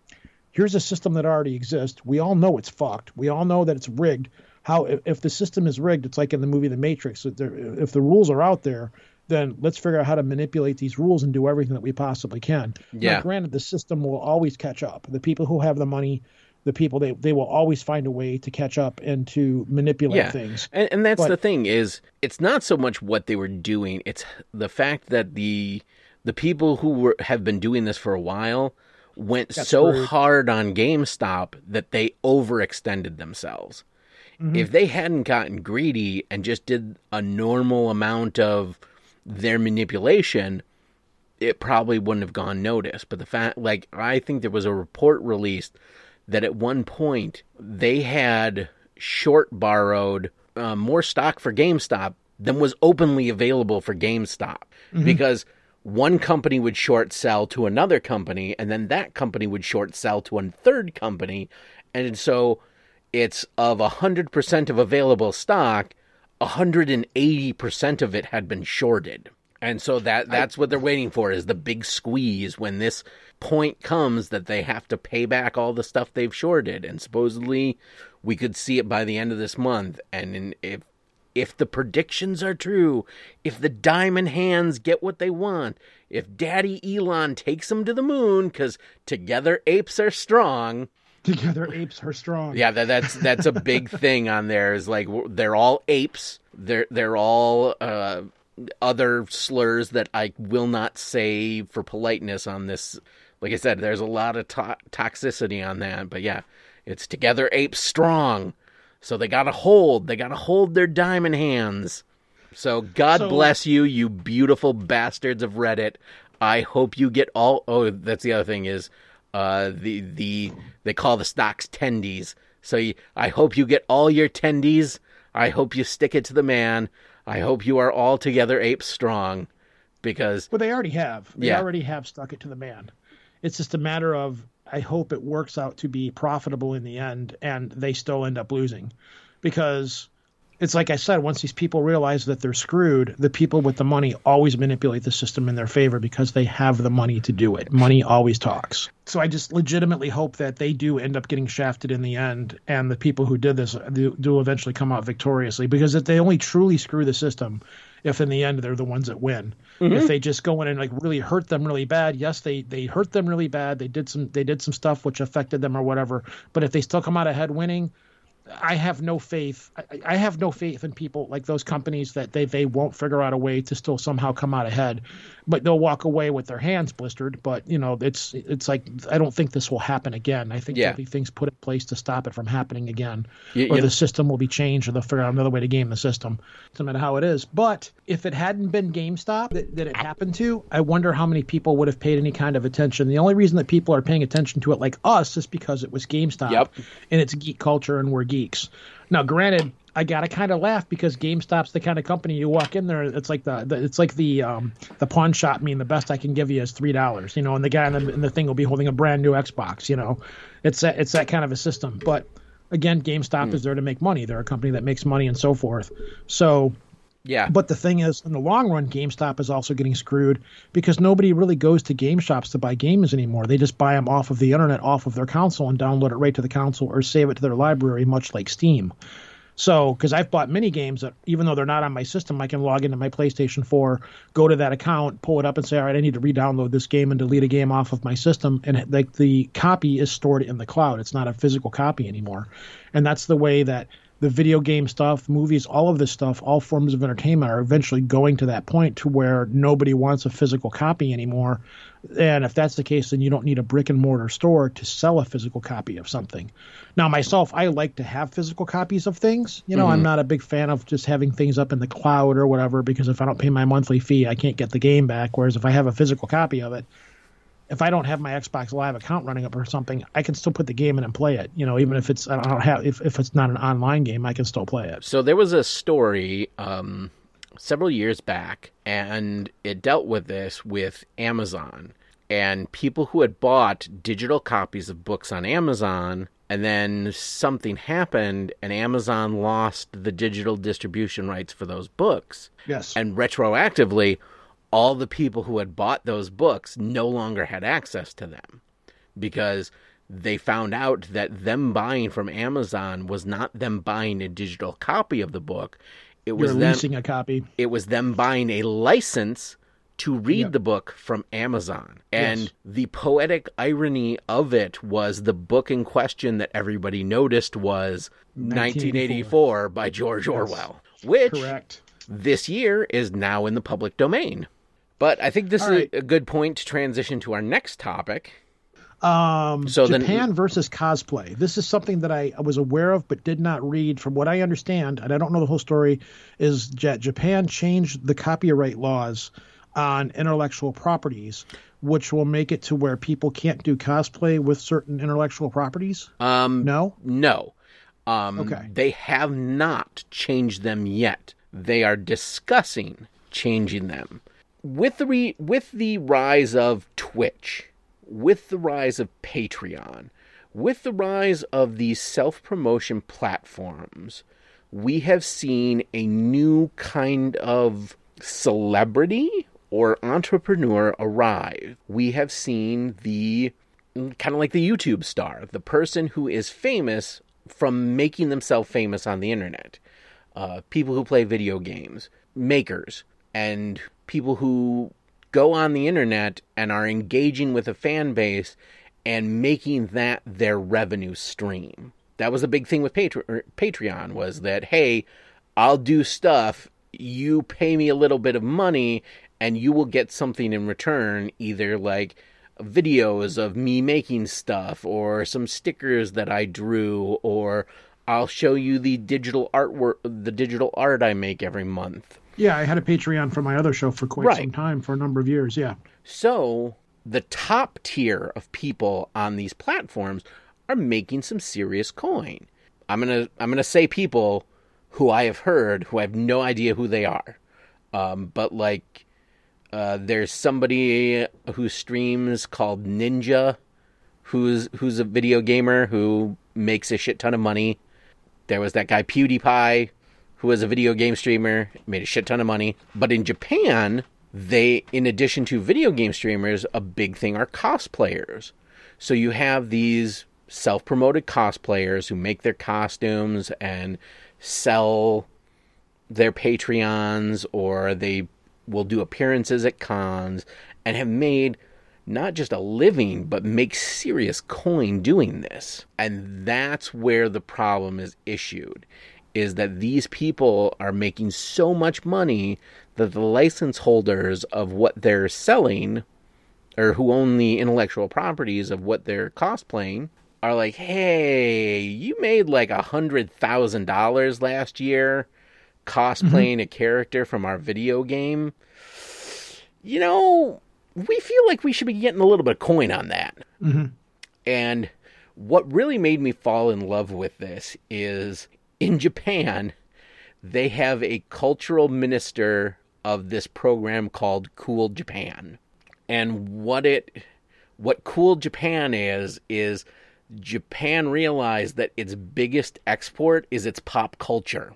here's a system that already exists. We all know it's fucked. We all know that it's rigged. How if, the system is rigged, it's like in the movie The Matrix. If, if the rules are out there, then let's figure out how to manipulate these rules and do everything that we possibly can. Yeah. Now, granted, the system will always catch up. The people who have the money, the people they they will always find a way to catch up and to manipulate yeah. things. And, and that's But- the thing is, it's not so much what they were doing; it's the fact that the the people who were have been doing this for a while went so screwed. hard on GameStop that they overextended themselves. Mm-hmm. If they hadn't gotten greedy and just did a normal amount of their manipulation, it probably wouldn't have gone noticed. But the fact, like, I think there was a report released that at one point they had short borrowed uh, more stock for GameStop than was openly available for GameStop because one company would short sell to another company and then that company would short sell to a third company. And so it's of 100% of available stock, 180% of it had been shorted. And so that that's what they're waiting for is the big squeeze when this point comes that they have to pay back all the stuff they've shorted and supposedly we could see it by the end of this month and in, if if the predictions are true, if the diamond hands get what they want, if daddy Elon takes them to the moon cuz together apes are strong, Together, apes are strong. yeah, that, that's that's a big thing on there. Is like they're all apes. They're they're all uh, other slurs that I will not say for politeness on this. Like I said, there's a lot of to- toxicity on that. But yeah, it's together apes strong. So they got to hold. They got to hold their diamond hands. So God So- bless you, you beautiful bastards of Reddit. I hope you get all. Oh, that's the other thing is, uh, the the they call the stocks tendies. So you, I hope you get all your tendies. I hope you stick it to the man. I hope you are all together apes strong, because Well, they already have. They Yeah. already have stuck it to the man. It's just a matter of I hope it works out to be profitable in the end, and they still end up losing, because it's like I said, once these people realize that they're screwed, the people with the money always manipulate the system in their favor because they have the money to do it. Money always talks. So I just legitimately hope that they do end up getting shafted in the end, and the people who did this do, eventually come out victoriously. Because if they only truly screw the system, if in the end they're the ones that win. If mm-hmm. they just go in and like really hurt them really bad, yes, they they hurt them really bad. They did some they did some stuff which affected them or whatever. But if they still come out ahead winning, I have no faith. I, I have no faith in people like those companies that they, they won't figure out a way to still somehow come out ahead, but they'll walk away with their hands blistered. But you know, it's it's like I don't think this will happen again. I think Yeah. there'll be things put in place to stop it from happening again, You- or you- the system will be changed, or they'll figure out another way to game the system, no matter how it is. But if it hadn't been GameStop that, that it happened to, I wonder how many people would have paid any kind of attention. The only reason that people are paying attention to it like us is because it was GameStop Yep. and it's geek culture and we're geeks. Now, granted, I gotta kind of laugh because GameStop's the kind of company you walk in there, it's like the, the it's like the um the pawn shop. mean, the best I can give you is three dollars, you know, and the guy in the, in the thing will be holding a brand new Xbox, you know, it's that it's that kind of a system. But again, GameStop is there to make money. They're a company that makes money and so forth. So Yeah. but the thing is, in the long run, GameStop is also getting screwed because nobody really goes to game shops to buy games anymore. They just buy them off of the internet, off of their console, and download it right to the console or save it to their library, much like Steam. So, because I've bought many games that, even though they're not on my system, I can log into my PlayStation 4, go to that account, pull it up, and say, "All right, I need to re-download this game and delete a game off of my system." And like the copy is stored in the cloud; it's not a physical copy anymore. And that's the way that the video game stuff, movies, all of this stuff, all forms of entertainment are eventually going to that point to where nobody wants a physical copy anymore. And if that's the case, then you don't need a brick and mortar store to sell a physical copy of something. Now, myself, I like to have physical copies of things. You know, I'm mm-hmm. not a big fan of just having things up in the cloud or whatever because if I don't pay my monthly fee, I can't get the game back. Whereas if I have a physical copy of it, if I don't have my Xbox Live account running up or something, I can still put the game in and play it. You know, even if it's I don't have if, if it's not an online game, I can still play it. So there was a story um, several years back, and it dealt with this with Amazon and people who had bought digital copies of books on Amazon, and then something happened, and Amazon lost the digital distribution rights for those books. Yes. And retroactively, all the people who had bought those books no longer had access to them because they found out that them buying from Amazon was not them buying a digital copy of the book. It was You're them leasing a copy. it was them buying a license to read the book from Amazon. And Yes. the poetic irony of it was the book in question that everybody noticed was 1984 by George Orwell, which Correct. this year is now in the public domain. But I think this All is right. a good point to transition to our next topic. Um, So then- Japan versus cosplay. This is something that I, I was aware of but did not read. From what I understand, and I don't know the whole story, is that Japan changed the copyright laws on intellectual properties, which will make it to where people can't do cosplay with certain intellectual properties. Um, No. No. Um, Okay. They have not changed them yet. They are discussing changing them. With the re- with the rise of Twitch, with the rise of Patreon, with the rise of these self-promotion platforms, we have seen a new kind of celebrity or entrepreneur arrive. We have seen the kind of like the YouTube star, the person who is famous from making themselves famous on the internet. Uh, people who play video games, makers, and people who go on the internet and are engaging with a fan base and making that their revenue stream. That was a big thing with er, Patreon was that hey, I'll do stuff, you pay me a little bit of money and you will get something in return either like videos of me making stuff or some stickers that I drew or I'll show you the digital artwork the digital art I make every month. Yeah, I had a Patreon for my other show for quite Right. some time, for a number of years. Yeah. So, the top tier of people on these platforms are making some serious coin. I'm going to I'm to say people who I have heard who I have no idea who they are. Um, but like uh, there's somebody who streams called Ninja who's who's a video gamer who makes a shit ton of money. There was that guy PewDiePie who was a video game streamer, made a shit ton of money. But in Japan, they, in addition to video game streamers, a big thing are cosplayers. So you have these self promoted cosplayers who make their costumes and sell their Patreons or they will do appearances at cons and have made not just a living, but make serious coin doing this. And that's where the problem is issued is that these people are making so much money that the license holders of what they're selling or who own the intellectual properties of what they're cosplaying are like, hey, you made like a hundred thousand dollars last year cosplaying mm-hmm. a character from our video game. You know, we feel like we should be getting a little bit of coin on that. Mm-hmm. And what really made me fall in love with this is in Japan, they have a cultural minister of this program called Cool Japan. And what it what Cool Japan is is Japan realized that its biggest export is its pop culture.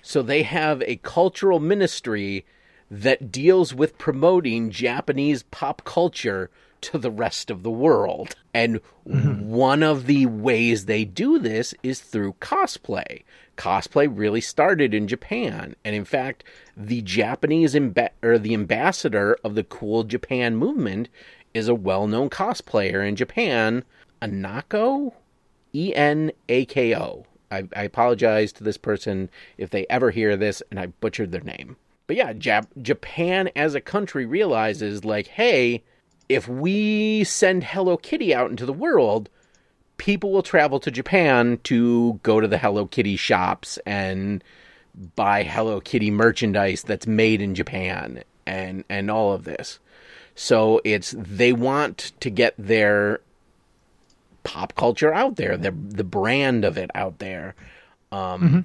So they have a cultural ministry that deals with promoting Japanese pop culture to the rest of the world. And mm-hmm. one of the ways they do this is through cosplay. Cosplay really started in Japan, and in fact, the Japanese imba- or the ambassador of the Cool Japan movement is a well-known cosplayer in Japan, Anako, E N A K O. I, I apologize to this person if they ever hear this and I butchered their name. But yeah, Jap- Japan as a country realizes, like, hey, if we send Hello Kitty out into the world, people will travel to Japan to go to the Hello Kitty shops and buy Hello Kitty merchandise that's made in Japan and and all of this. So it's they want to get their pop culture out there, the the brand of it out there. Um, mm-hmm.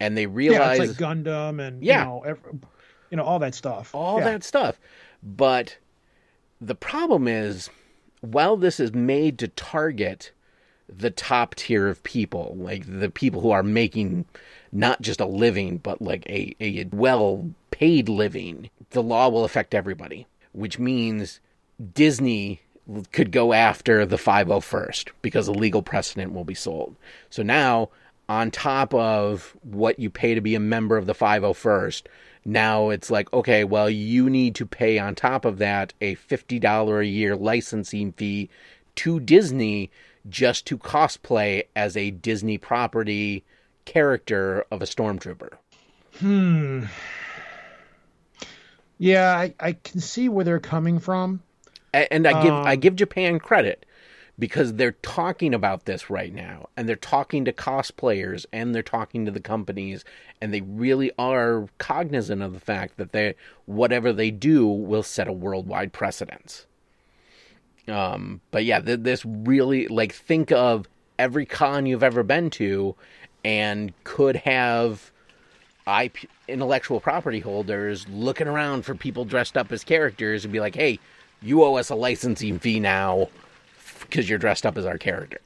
and they realize yeah, it's like Gundam and yeah. you know, every, you know all that stuff. All yeah. that stuff. But the problem is, while this is made to target the top tier of people, like the people who are making not just a living, but like a, a well paid living, the law will affect everybody, which means Disney could go after the 501st because a legal precedent will be sold. So now, on top of what you pay to be a member of the 501st, now it's like, okay, well, you need to pay on top of that a $50 a year licensing fee to Disney just to cosplay as a Disney property character of a stormtrooper. Hmm. Yeah, I, I can see where they're coming from. And I give um, I give Japan credit because they're talking about this right now and they're talking to cosplayers and they're talking to the companies and they really are cognizant of the fact that they whatever they do will set a worldwide precedence. Um but yeah th- this really like think of every con you've ever been to and could have IP intellectual property holders looking around for people dressed up as characters and be like hey you owe us a licensing fee now because you're dressed up as our character.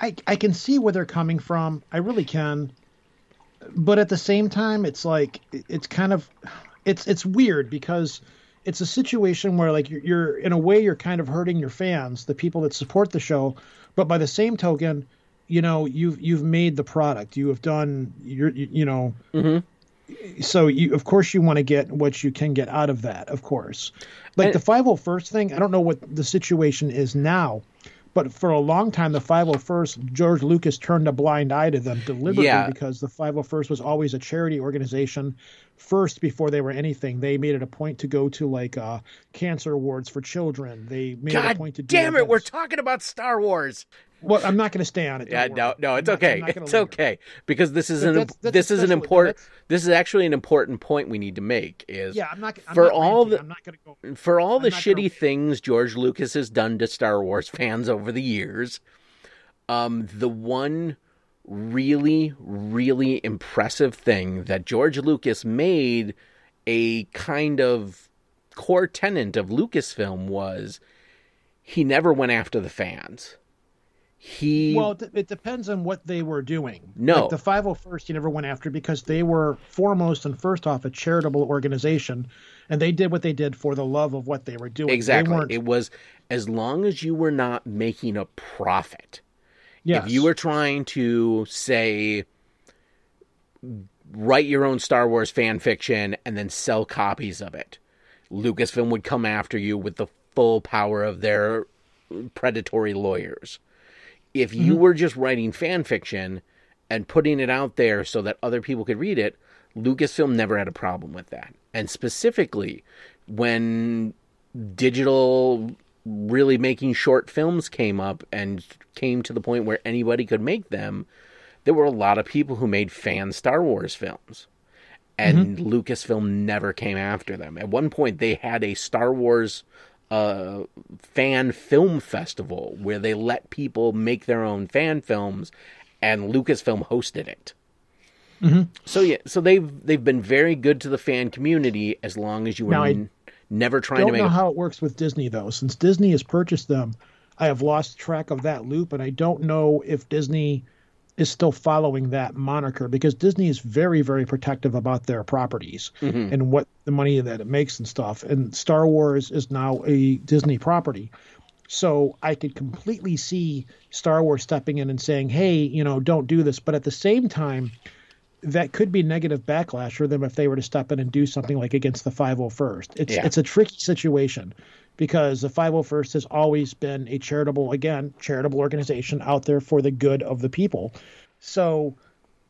I I can see where they're coming from. I really can. But at the same time, it's like it's kind of it's it's weird because it's a situation where like you're, you're in a way you're kind of hurting your fans, the people that support the show, but by the same token, you know you've you've made the product, you have done you're you, you know. Mm-hmm so you of course you want to get what you can get out of that of course like and, the 501st thing, I don't know what the situation is now, but for a long time, the 501st, George Lucas turned a blind eye to them deliberately yeah. because the 501st was always a charity organization first before they were anything. They made it a point to go to like uh, cancer awards for children. They made God it a point to damn it, we're talking about Star Wars. Well, I'm not going to stay on it. Yeah, no, no, it's okay. it's okay because this is an that's, that's this is an important. This is actually an important point we need to make. Is yeah, I'm not I'm for not all ranting. the go, for all I'm the shitty gonna... things George Lucas has done to Star Wars fans over the years. Um, the one really, really impressive thing that George Lucas made a kind of core tenet of Lucasfilm was he never went after the fans he Well, it, depends on what they were doing. No. like the 501st, he never went after because they were foremost and first off a charitable organization, and they did what they did for the love of what they were doing. Exactly it was as long as you were not making a profit. Yes. If you were trying to say write your own Star Wars fan fiction and then sell copies of it, Lucasfilm would come after you with the full power of their predatory lawyers. If you mm-hmm. were just writing fan fiction and putting it out there so that other people could read it, Lucasfilm never had a problem with that. And specifically, when digital really making short films came up and came to the point where anybody could make them, there were a lot of people who made fan Star Wars films. And Lucasfilm never came after them. At one point, they had a Star Wars uh, fan film festival where they let people make their own fan films, and Lucasfilm hosted it. So yeah, so they've they've been very good to the fan community as long as you were Now, I never trying I don't to make know a how it works with Disney though. Since Disney has purchased them, I have lost track of that loop, and I don't know if Disney is still following that moniker because Disney is very, very protective about their properties Mm-hmm. and what the money that it makes and stuff. And Star Wars is now a Disney property. So I could completely see Star Wars stepping in and saying, "Hey, you know, don't do this." But at the same time, that could be negative backlash for them if they were to step in and do something like against the 501st. It's Yeah. it's a tricky situation because the 501st has always been a charitable again, charitable organization out there for the good of the people. So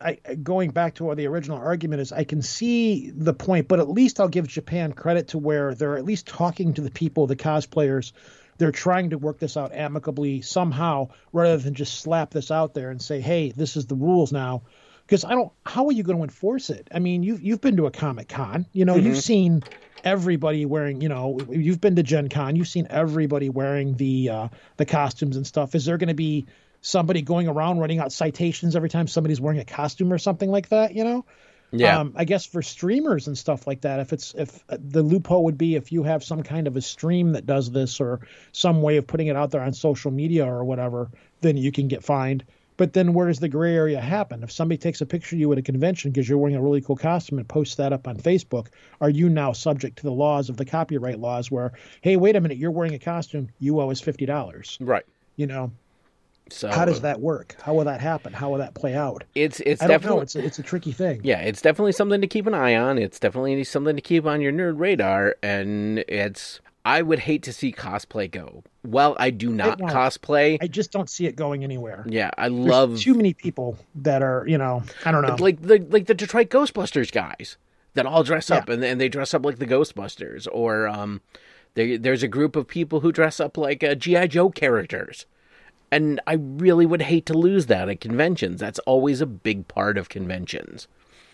I going back to what the original argument is, I can see the point, but at least I'll give Japan credit to where they're at least talking to the people, the cosplayers. They're trying to work this out amicably somehow, rather than just slap this out there and say, "Hey, this is the rules now." Because I don't, how are you going to enforce it? I mean, you've you've been to a comic con, you know, you've seen everybody wearing, you know, you've been to Gen Con, you've seen everybody wearing the uh, the costumes and stuff. Is there going to be somebody going around running out citations every time somebody's wearing a costume or something like that? You know, yeah. um, I guess for streamers and stuff like that, if it's if uh, the loophole would be if you have some kind of a stream that does this or some way of putting it out there on social media or whatever, then you can get fined. But then where does the gray area happen? If somebody takes a picture of you at a convention because you're wearing a really cool costume and posts that up on Facebook, are you now subject to the laws of the copyright laws where, hey, wait a minute, you're wearing a costume, you owe us fifty dollars? right. You know, So how does that work? How will that happen? How will that play out? It's it's I don't definitely know. It's a, it's a tricky thing. yeah, it's definitely something to keep an eye on. It's definitely something to keep on your nerd radar, and it's. I would hate to see cosplay go. Well, I do not won't. cosplay. I just don't see it going anywhere. yeah, I There's love too many people that are, you know, I don't know. like the like the Detroit Ghostbusters guys that all dress up Yeah. and, and they dress up like the Ghostbusters, or um, there, there's a group of people who dress up like uh, GI Joe characters, and I really would hate to lose that at conventions. That's always a big part of conventions.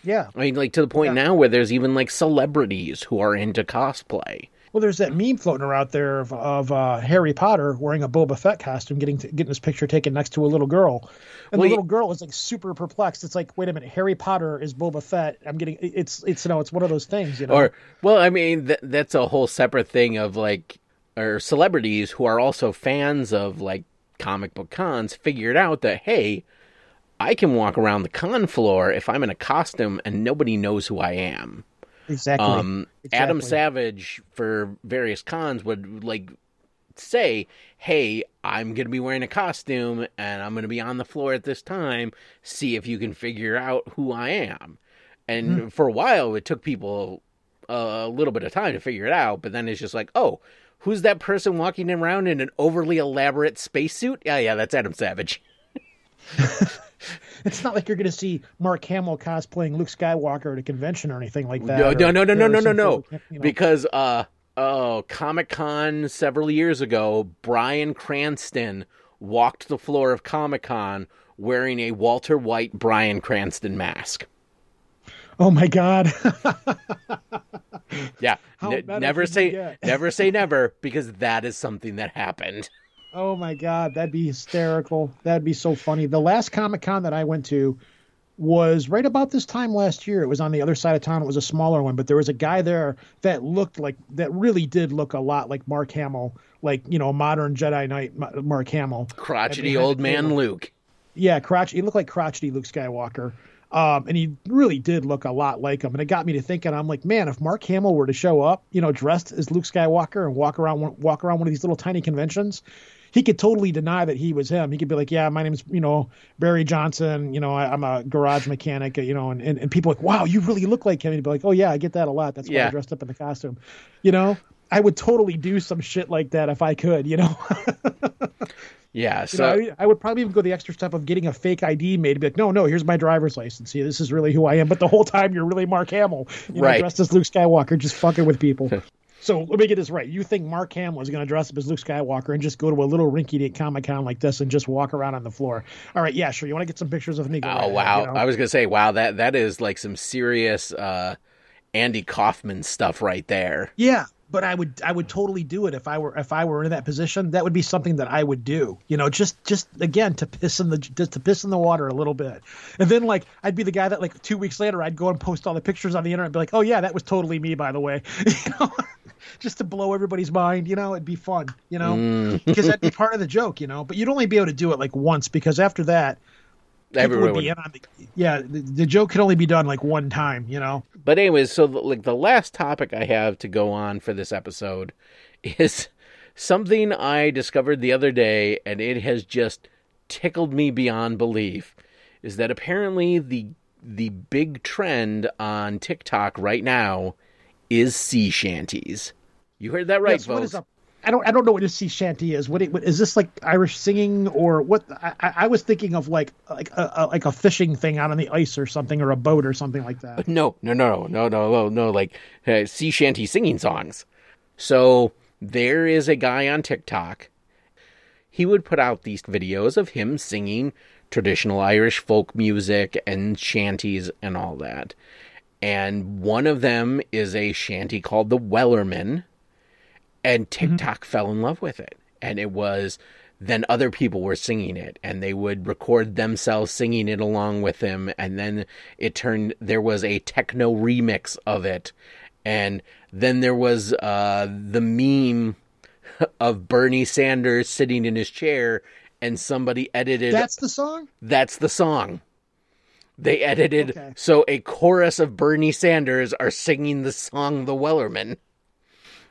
yeah. I mean, like to the point now where there's even like celebrities who are into cosplay. Well, there's that meme floating around there of, of uh, Harry Potter wearing a Boba Fett costume, getting getting his picture taken next to a little girl, and Well, the little girl is like super perplexed. It's like, wait a minute, Harry Potter is Boba Fett. I'm getting it's it's you know it's one of those things, you know. Or, well, I mean, th- that's a whole separate thing of like, or celebrities who are also fans of like comic book cons figured out that, hey, I can walk around the con floor if I'm in a costume and nobody knows who I am. Exactly. Um, Adam Savage for various cons would like say, "Hey, I'm going to be wearing a costume and I'm going to be on the floor at this time. See if you can figure out who I am." And Hmm. for a while, it took people a little bit of time to figure it out, but then it's just like, "Oh, who's that person walking around in an overly elaborate spacesuit?" Yeah, yeah, that's Adam Savage. It's not like you're going to see Mark Hamill cosplaying Luke Skywalker at a convention or anything like that. No, or no, no, no, no, no, no, no. Ford, you know. Because uh oh, Comic Con several years ago, Bryan Cranston walked the floor of Comic Con wearing a Walter White Bryan Cranston mask. oh my God, Yeah, ne- never say never say never because that is something that happened. Oh my god, that'd be hysterical. That'd be so funny. The last Comic Con that I went to, was right about this time last year. It was on the other side of town. It was a smaller one, but there was a guy there that looked like that really did look a lot like Mark Hamill, like you know, modern Jedi Knight Mark Hamill. Crotchety old man. Luke. Yeah, crotch. He looked like crotchety Luke Skywalker. Um, and he really did look a lot like him. And it got me to thinking, I'm like, man, if Mark Hamill were to show up, you know, dressed as Luke Skywalker and walk around walk around one of these little tiny conventions, he could totally deny that he was him. He could be like, yeah, my name's, you know, Barry Johnson. You know, I, I'm a garage mechanic. You know, and, and, and people like, wow, you really look like him. And he'd be like, oh yeah, I get that a lot. That's why Yeah. I dressed up in the costume. You know, I would totally do some shit like that if I could. You know. Yeah. You So know, I, I would probably even go the extra step of getting a fake ID made to be like, no, no, here's my driver's license. See, this is really who I am. But the whole time you're really Mark Hamill, you know, Right. dressed as Luke Skywalker, just fucking with people. so let me get this right. You think Mark Hamill is going to dress up as Luke Skywalker and just go to a little rinky-dink Comic Con like this and just walk around on the floor? All right, yeah, sure. You want to get some pictures of me? Right Oh ahead, wow! you know? I was gonna say, wow that that is like some serious uh, Andy Kaufman stuff right there. Yeah, but I would I would totally do it if I were if I were in that position. That would be something that I would do. You know, just just again to piss in the just to piss in the water a little bit, and then like I'd be the guy that like two weeks later I'd go and post all the pictures on the internet and be like, oh yeah, that was totally me by the way. You know. Just to blow everybody's mind, you know, it'd be fun, you know, mm. because that'd be part of the joke, you know. But you'd only be able to do it like once because after that, Everyone would be would- in on the. Yeah, the, the joke could only be done like one time, you know. But anyways, so the, like the last topic I have to go on for this episode is something I discovered the other day, and it has just tickled me beyond belief. Is that apparently the the big trend on TikTok right now is sea shanties. You heard that right, Yes, folks. what is up? I don't. I don't know what a sea shanty is. What, it, what is this like Irish singing or what? I, I I was thinking of like like a, a like a fishing thing out on the ice or something or a boat or something like that. No, no, no, no, no, no, no, like uh, sea shanty singing songs. So there is a guy on TikTok. He would put out these videos of him singing traditional Irish folk music and shanties and all that. And one of them is a shanty called The Wellerman. And TikTok fell in love with it. And it was then other people were singing it and they would record themselves singing it along with him and then it turned there was a techno remix of it and then there was uh the meme of Bernie Sanders sitting in his chair and somebody edited That's the song. that's the song. They edited Okay. so a chorus of Bernie Sanders are singing the song The Wellerman.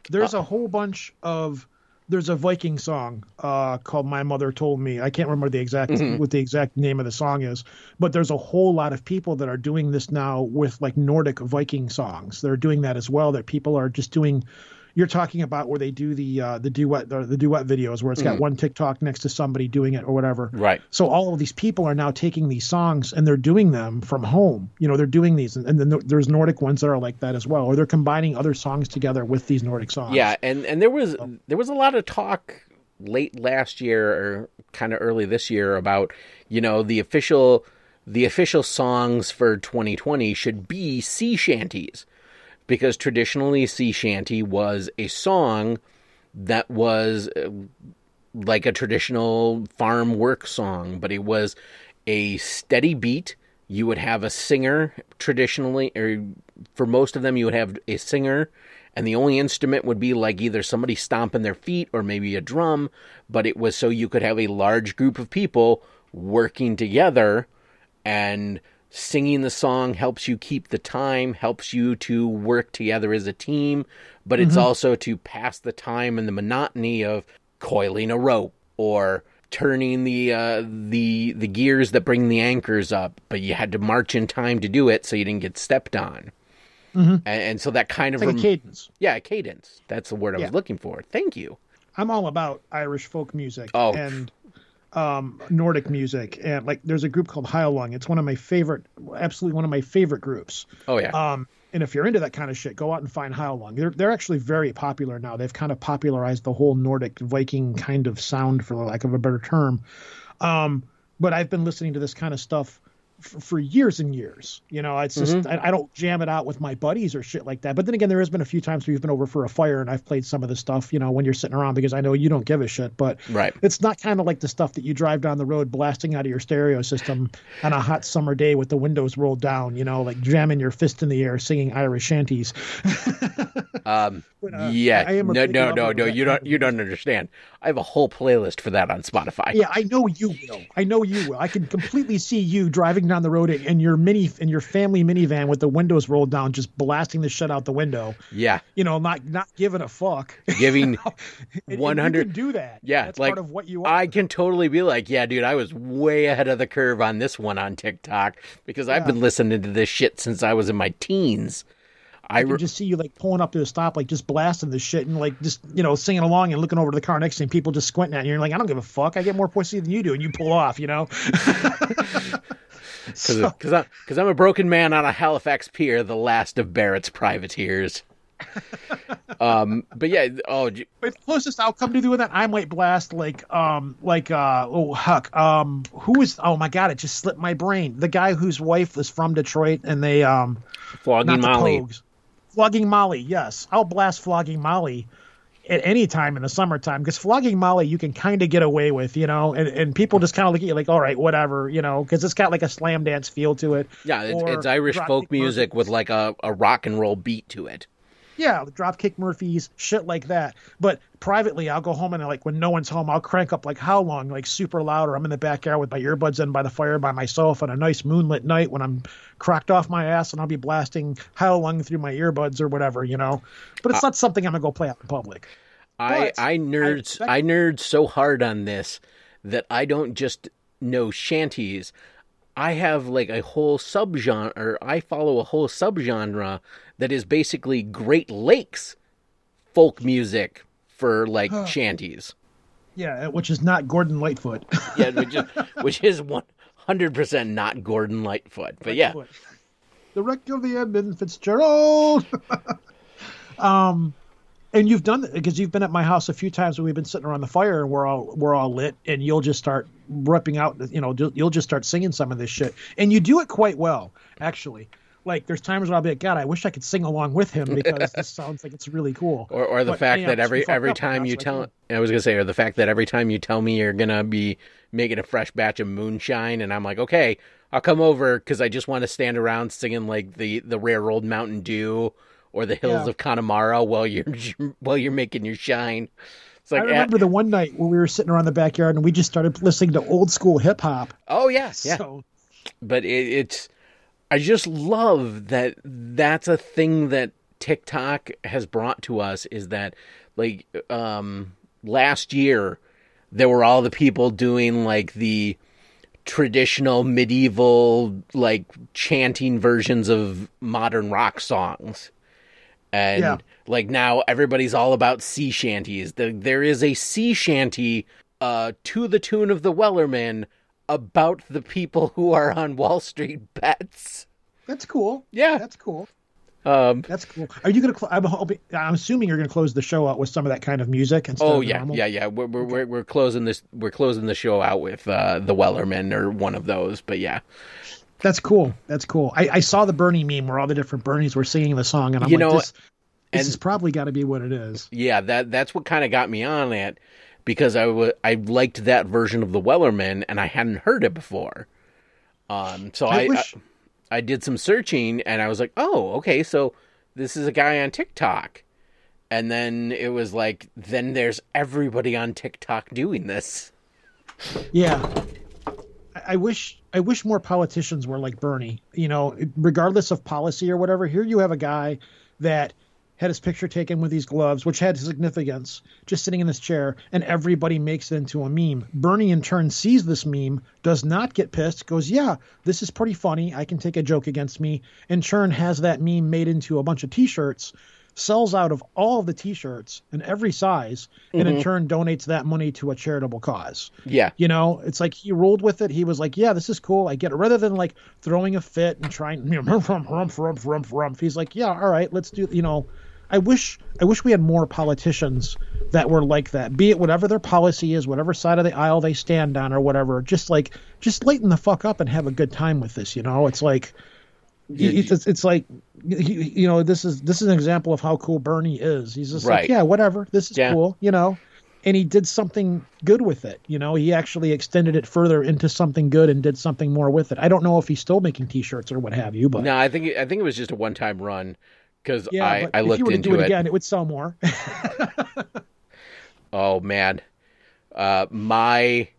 There's a whole bunch of. There's a Viking song uh, called "My Mother Told Me." I can't remember the exact what the exact name of the song is, but there's a whole lot of people that are doing this now with like Nordic Viking songs. They're doing that as well. That people are just doing. You're talking about where they do the uh, the duet the, the duet videos where it's got one TikTok next to somebody doing it or whatever. Right. So all of these people are now taking these songs and they're doing them from home. You know, they're doing these, and, and then there's Nordic ones that are like that as well, or they're combining other songs together with these Nordic songs. Yeah, and and there was there was a lot of talk late last year or kind of early this year about you know the official the official songs for 2020 should be sea shanties because traditionally sea shanty was a song that was uh, like a traditional farm work song, but it was a steady beat. You would have a singer traditionally, or for most of them, you would have a singer, and the only instrument would be like either somebody stomping their feet or maybe a drum, but it was so you could have a large group of people working together and singing the song helps you keep the time, helps you to work together as a team, but it's also to pass the time and the monotony of coiling a rope or turning the uh, the the gears that bring the anchors up, but you had to march in time to do it so you didn't get stepped on. And, and so that kind of It's like a rem- cadence. yeah, a cadence. That's the word I Yeah. was looking for. Thank you. I'm all about Irish folk music Oh. and um, Nordic music, and like there's a group called Heilung. It's one of my favorite, absolutely one of my favorite groups. Oh yeah. Um, and if you're into that kind of shit, go out and find Heilung. They're they're actually very popular now. They've kind of popularized the whole Nordic Viking kind of sound, for the lack of a better term. Um, but I've been listening to this kind of stuff for, for years and years. You know, it's just Mm-hmm. I, I don't jam it out with my buddies or shit like that. But then again, there has been a few times where you've been over for a fire and I've played some of the stuff. You know, when you're sitting around because I know you don't give a shit. But Right. it's not kind of like the stuff that you drive down the road blasting out of your stereo system on a hot summer day with the windows rolled down. You know, like jamming your fist in the air, singing Irish shanties. Um, But, uh, yeah, I am no, no, no, no. You don't, you don't understand. I have a whole playlist for that on Spotify. Yeah, I know you will. I know you will. I can completely see you driving down the road in, your mini in your family minivan with the windows rolled down, just blasting the shit out the window. Yeah, You know, not not giving a fuck. giving And- and one You hundred. do that. Yeah, that's like part of what you are. I can totally be like, yeah, dude, I was way ahead of the curve on this one on TikTok because I've been listening to this shit since I was in my teens. I I can re- just see you like pulling up to a stop, like just blasting the shit and like just you know singing along and looking over to the car next to you, and people just squinting at you. You're like, I don't give a fuck. I get more pussy than you do, and you pull off. You know. because So- I'm because I'm a broken man on a Halifax pier, the last of Barrett's privateers. um, but yeah, oh, the closest outcome to doing that, I might blast like um like uh oh huck um who is oh my god it just slipped my brain the guy whose wife was from Detroit and they um flogging Molly. Flogging Molly yes I'll blast flogging Molly at any time in the summertime because flogging Molly you can kind of get away with you know and, and people just kind of look at you like all right whatever you know because it's got like a slam dance feel to it Yeah, it's, it's Irish folk music with like a, a rock and roll beat to it. Yeah, Dropkick Murphys, shit like that. But privately, I'll go home and like when no one's home, I'll crank up like Heilung, like super loud, or I'm in the backyard with my earbuds in by the fire by myself on a nice moonlit night when I'm cracked off my ass and I'll be blasting Heilung through my earbuds or whatever, you know. But it's uh, not something I'm gonna go play out in public. I But I nerds expect- I, nerd so hard on this that I don't just know shanties. I have like a whole subgenre, or I follow a whole subgenre that is basically Great Lakes folk music for like shanties. Yeah, which is not Gordon Lightfoot. Yeah, which is which is one hundred percent not Gordon Lightfoot, but yeah, the wreck of the Edmund Fitzgerald. um, and you've done it because you've been at my house a few times when we've been sitting around the fire and we're all we're all lit, and you'll just start ripping out, you know, you'll just start singing some of this shit, and you do it quite well, actually. Like there's times where I'll be like, God, I wish I could sing along with him because this sounds like it's really cool. Or, or the But, fact know, that every every time you tell can't. I was gonna say, or the fact that every time you tell me you're gonna be making a fresh batch of moonshine, and I'm like, okay, I'll come over because I just want to stand around singing like the the rare old Mountain Dew or the Hills Yeah. of Connemara while you're while you're making your shine. It's I like, eh, remember the one night when we were sitting around the backyard and we just started listening to old school hip hop. oh yeah, yeah. So but it, it's I just love that that's a thing that TikTok has brought to us is that like um last year there were all the people doing like the traditional medieval like chanting versions of modern rock songs and Yeah. like now everybody's all about sea shanties the, there is a sea shanty uh to the tune of the wellerman about the people who are on wall street bets that's cool. Yeah. that's cool. um That's cool. Are you gonna? Cl- I'm hoping. I'm assuming you're gonna close the show out with some of that kind of music. Instead oh of yeah yeah yeah we're, we're, we're, we're closing this we're closing the show out with uh the wellerman or one of those but yeah That's cool. That's cool. I, I saw the Bernie meme where all the different Bernies were singing the song, and I'm You like, know, this, this has probably got to be what it is. yeah that that's what kind of got me on it because I I liked that version of the Wellerman and I hadn't heard it before. Um, so I I wish- I, I did some searching and I was like, oh, okay, so this is a guy on TikTok, and then it was like, then there's everybody on TikTok doing this. Yeah. I, wish I wish more politicians were like Bernie. You know, regardless of policy or whatever. Here you have a guy that had his picture taken with these gloves, which had significance, just sitting in this chair, and everybody makes it into a meme. Bernie, in turn, sees this meme, does not get pissed, goes, Yeah, this is pretty funny. I can take a joke against me. In turn, has that meme made into a bunch of t shirts, sells out of all of the t shirts in every size, and in mm-hmm. turn donates that money to a charitable cause. Yeah, You know, it's like he rolled with it. He was like, "Yeah, this is cool. I get it." Rather than like throwing a fit and trying, you know, rump, rump, rump, rump, rump, rump. He's like, "Yeah, all right, let's do." You know, I wish I wish we had more politicians that were like that. Be it whatever their policy is, whatever side of the aisle they stand on, or whatever. Just like just lighten the fuck up and have a good time with this. You know, it's like it's, it's, it's like you, you know this is this is an example of how cool Bernie is. He's just Right. like yeah, whatever. This is Yeah. cool. You know. And he did something good with it. You know, he actually extended it further into something good and did something more with it. I don't know if he's still making T-shirts or what have you, but No, I think I think it was just a one time run because yeah, I, but I if looked you were to into do it, it. again, it would sell more. Oh man, uh, my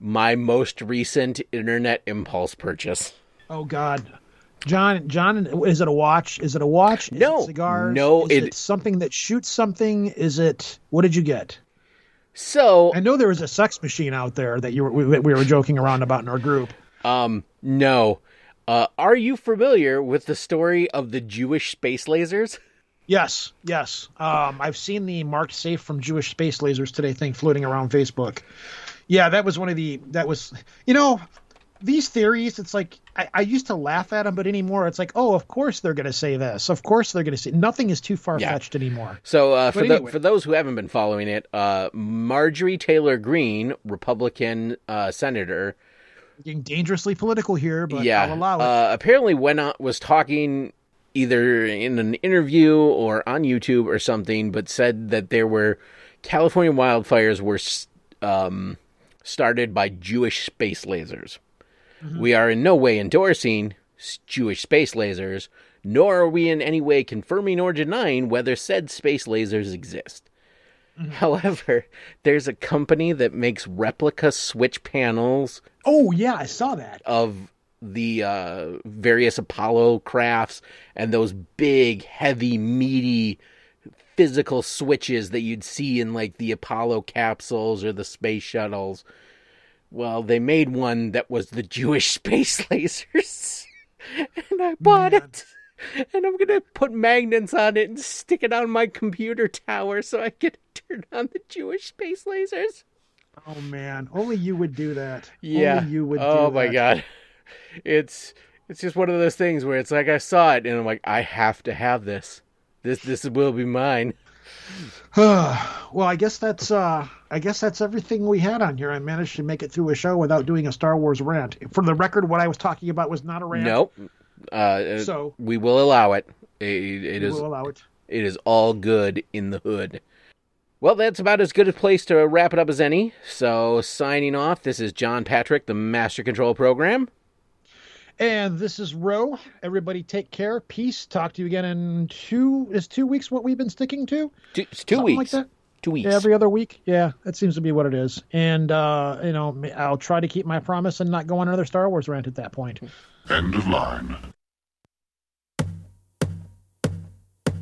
my most recent internet impulse purchase. Oh God, John, John, is it a watch? Is it a watch? Is No, it cigars. no, Is it- it, something that shoots something. Is it? What did you get? So I know there was a sex machine out there that you were we, we were joking around about in our group. um no, uh, are you familiar with the story of the Jewish space lasers? Yes, yes. Um, I've seen the marked safe from Jewish space lasers today thing floating around Facebook. Yeah, that was one of the. That was, you know, these theories. It's like I, I used to laugh at them, but anymore, it's like, oh, of course they're going to say this. Of course they're going to say. Nothing is too far fetched anymore. So uh, for But the, for those who haven't been following it, uh, Marjorie Taylor Greene, Republican uh, senator, Getting dangerously political here, but yeah, I'll allow it. Uh, apparently went on was talking either in an interview or on YouTube or something, but said that there were California wildfires were um, started by Jewish space lasers. We are in no way endorsing Jewish space lasers, nor are we in any way confirming or denying whether said space lasers exist. However, there's a company that makes replica switch panels oh yeah, I saw that. of the uh, various Apollo crafts and those big, heavy, meaty physical switches that you'd see in like the Apollo capsules or the space shuttles. Well, they made one that was the Jewish space lasers. and I bought it. And I'm going to put magnets on it and stick it on my computer tower so I can turn on the Jewish space lasers. Oh man, only you would do that. Yeah. Only you would. oh my that. god. It's it's just one of those things where it's like I saw it and I'm like I have to have this. This this will be mine. well, I guess that's uh I guess that's everything we had on here. I managed to make it through a show without doing a Star Wars rant. For the record, what I was talking about was not a rant. Nope. Uh, So- we will allow it. It, it we is will allow it. it is all good in the hood. Well, that's about as good a place to wrap it up as any. So, signing off, this is John Patrick, the Master Control Program. And this is Ro. Everybody take care. Peace. Talk to you again in two is two weeks what we've been sticking to? Two, it's two Something like weeks. that? Two weeks. Yeah, every other week. Yeah, that seems to be what it is. And uh, you know, I'll try to keep my promise and not go on another Star Wars rant at that point. End of line.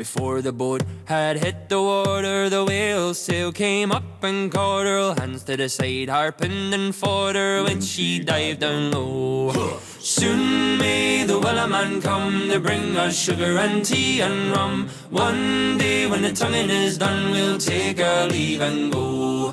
Before the boat had hit the water, the whale's sail came up and caught her. Hands to the side, harping and fought her when she dived down low. Soon may the Wellerman come to bring us sugar and tea and rum. One day when the tonguing is done, we'll take our leave and go.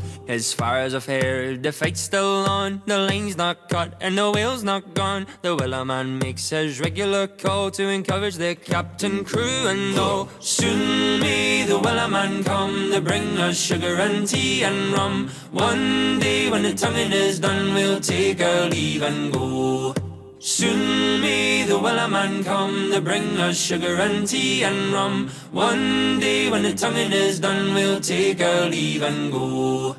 As far as I've heard, the fight's still on. The line's not cut and the whale's not gone. The Wellerman makes his regular call to encourage the captain, crew, and all. Soon may the whaler man come to bring us sugar and tea and rum. One day when the tonguing is done, we'll take our leave and go. Soon may the Wellerman come to bring us sugar and tea and rum. One day when the tonguing is done, we'll take our leave and go.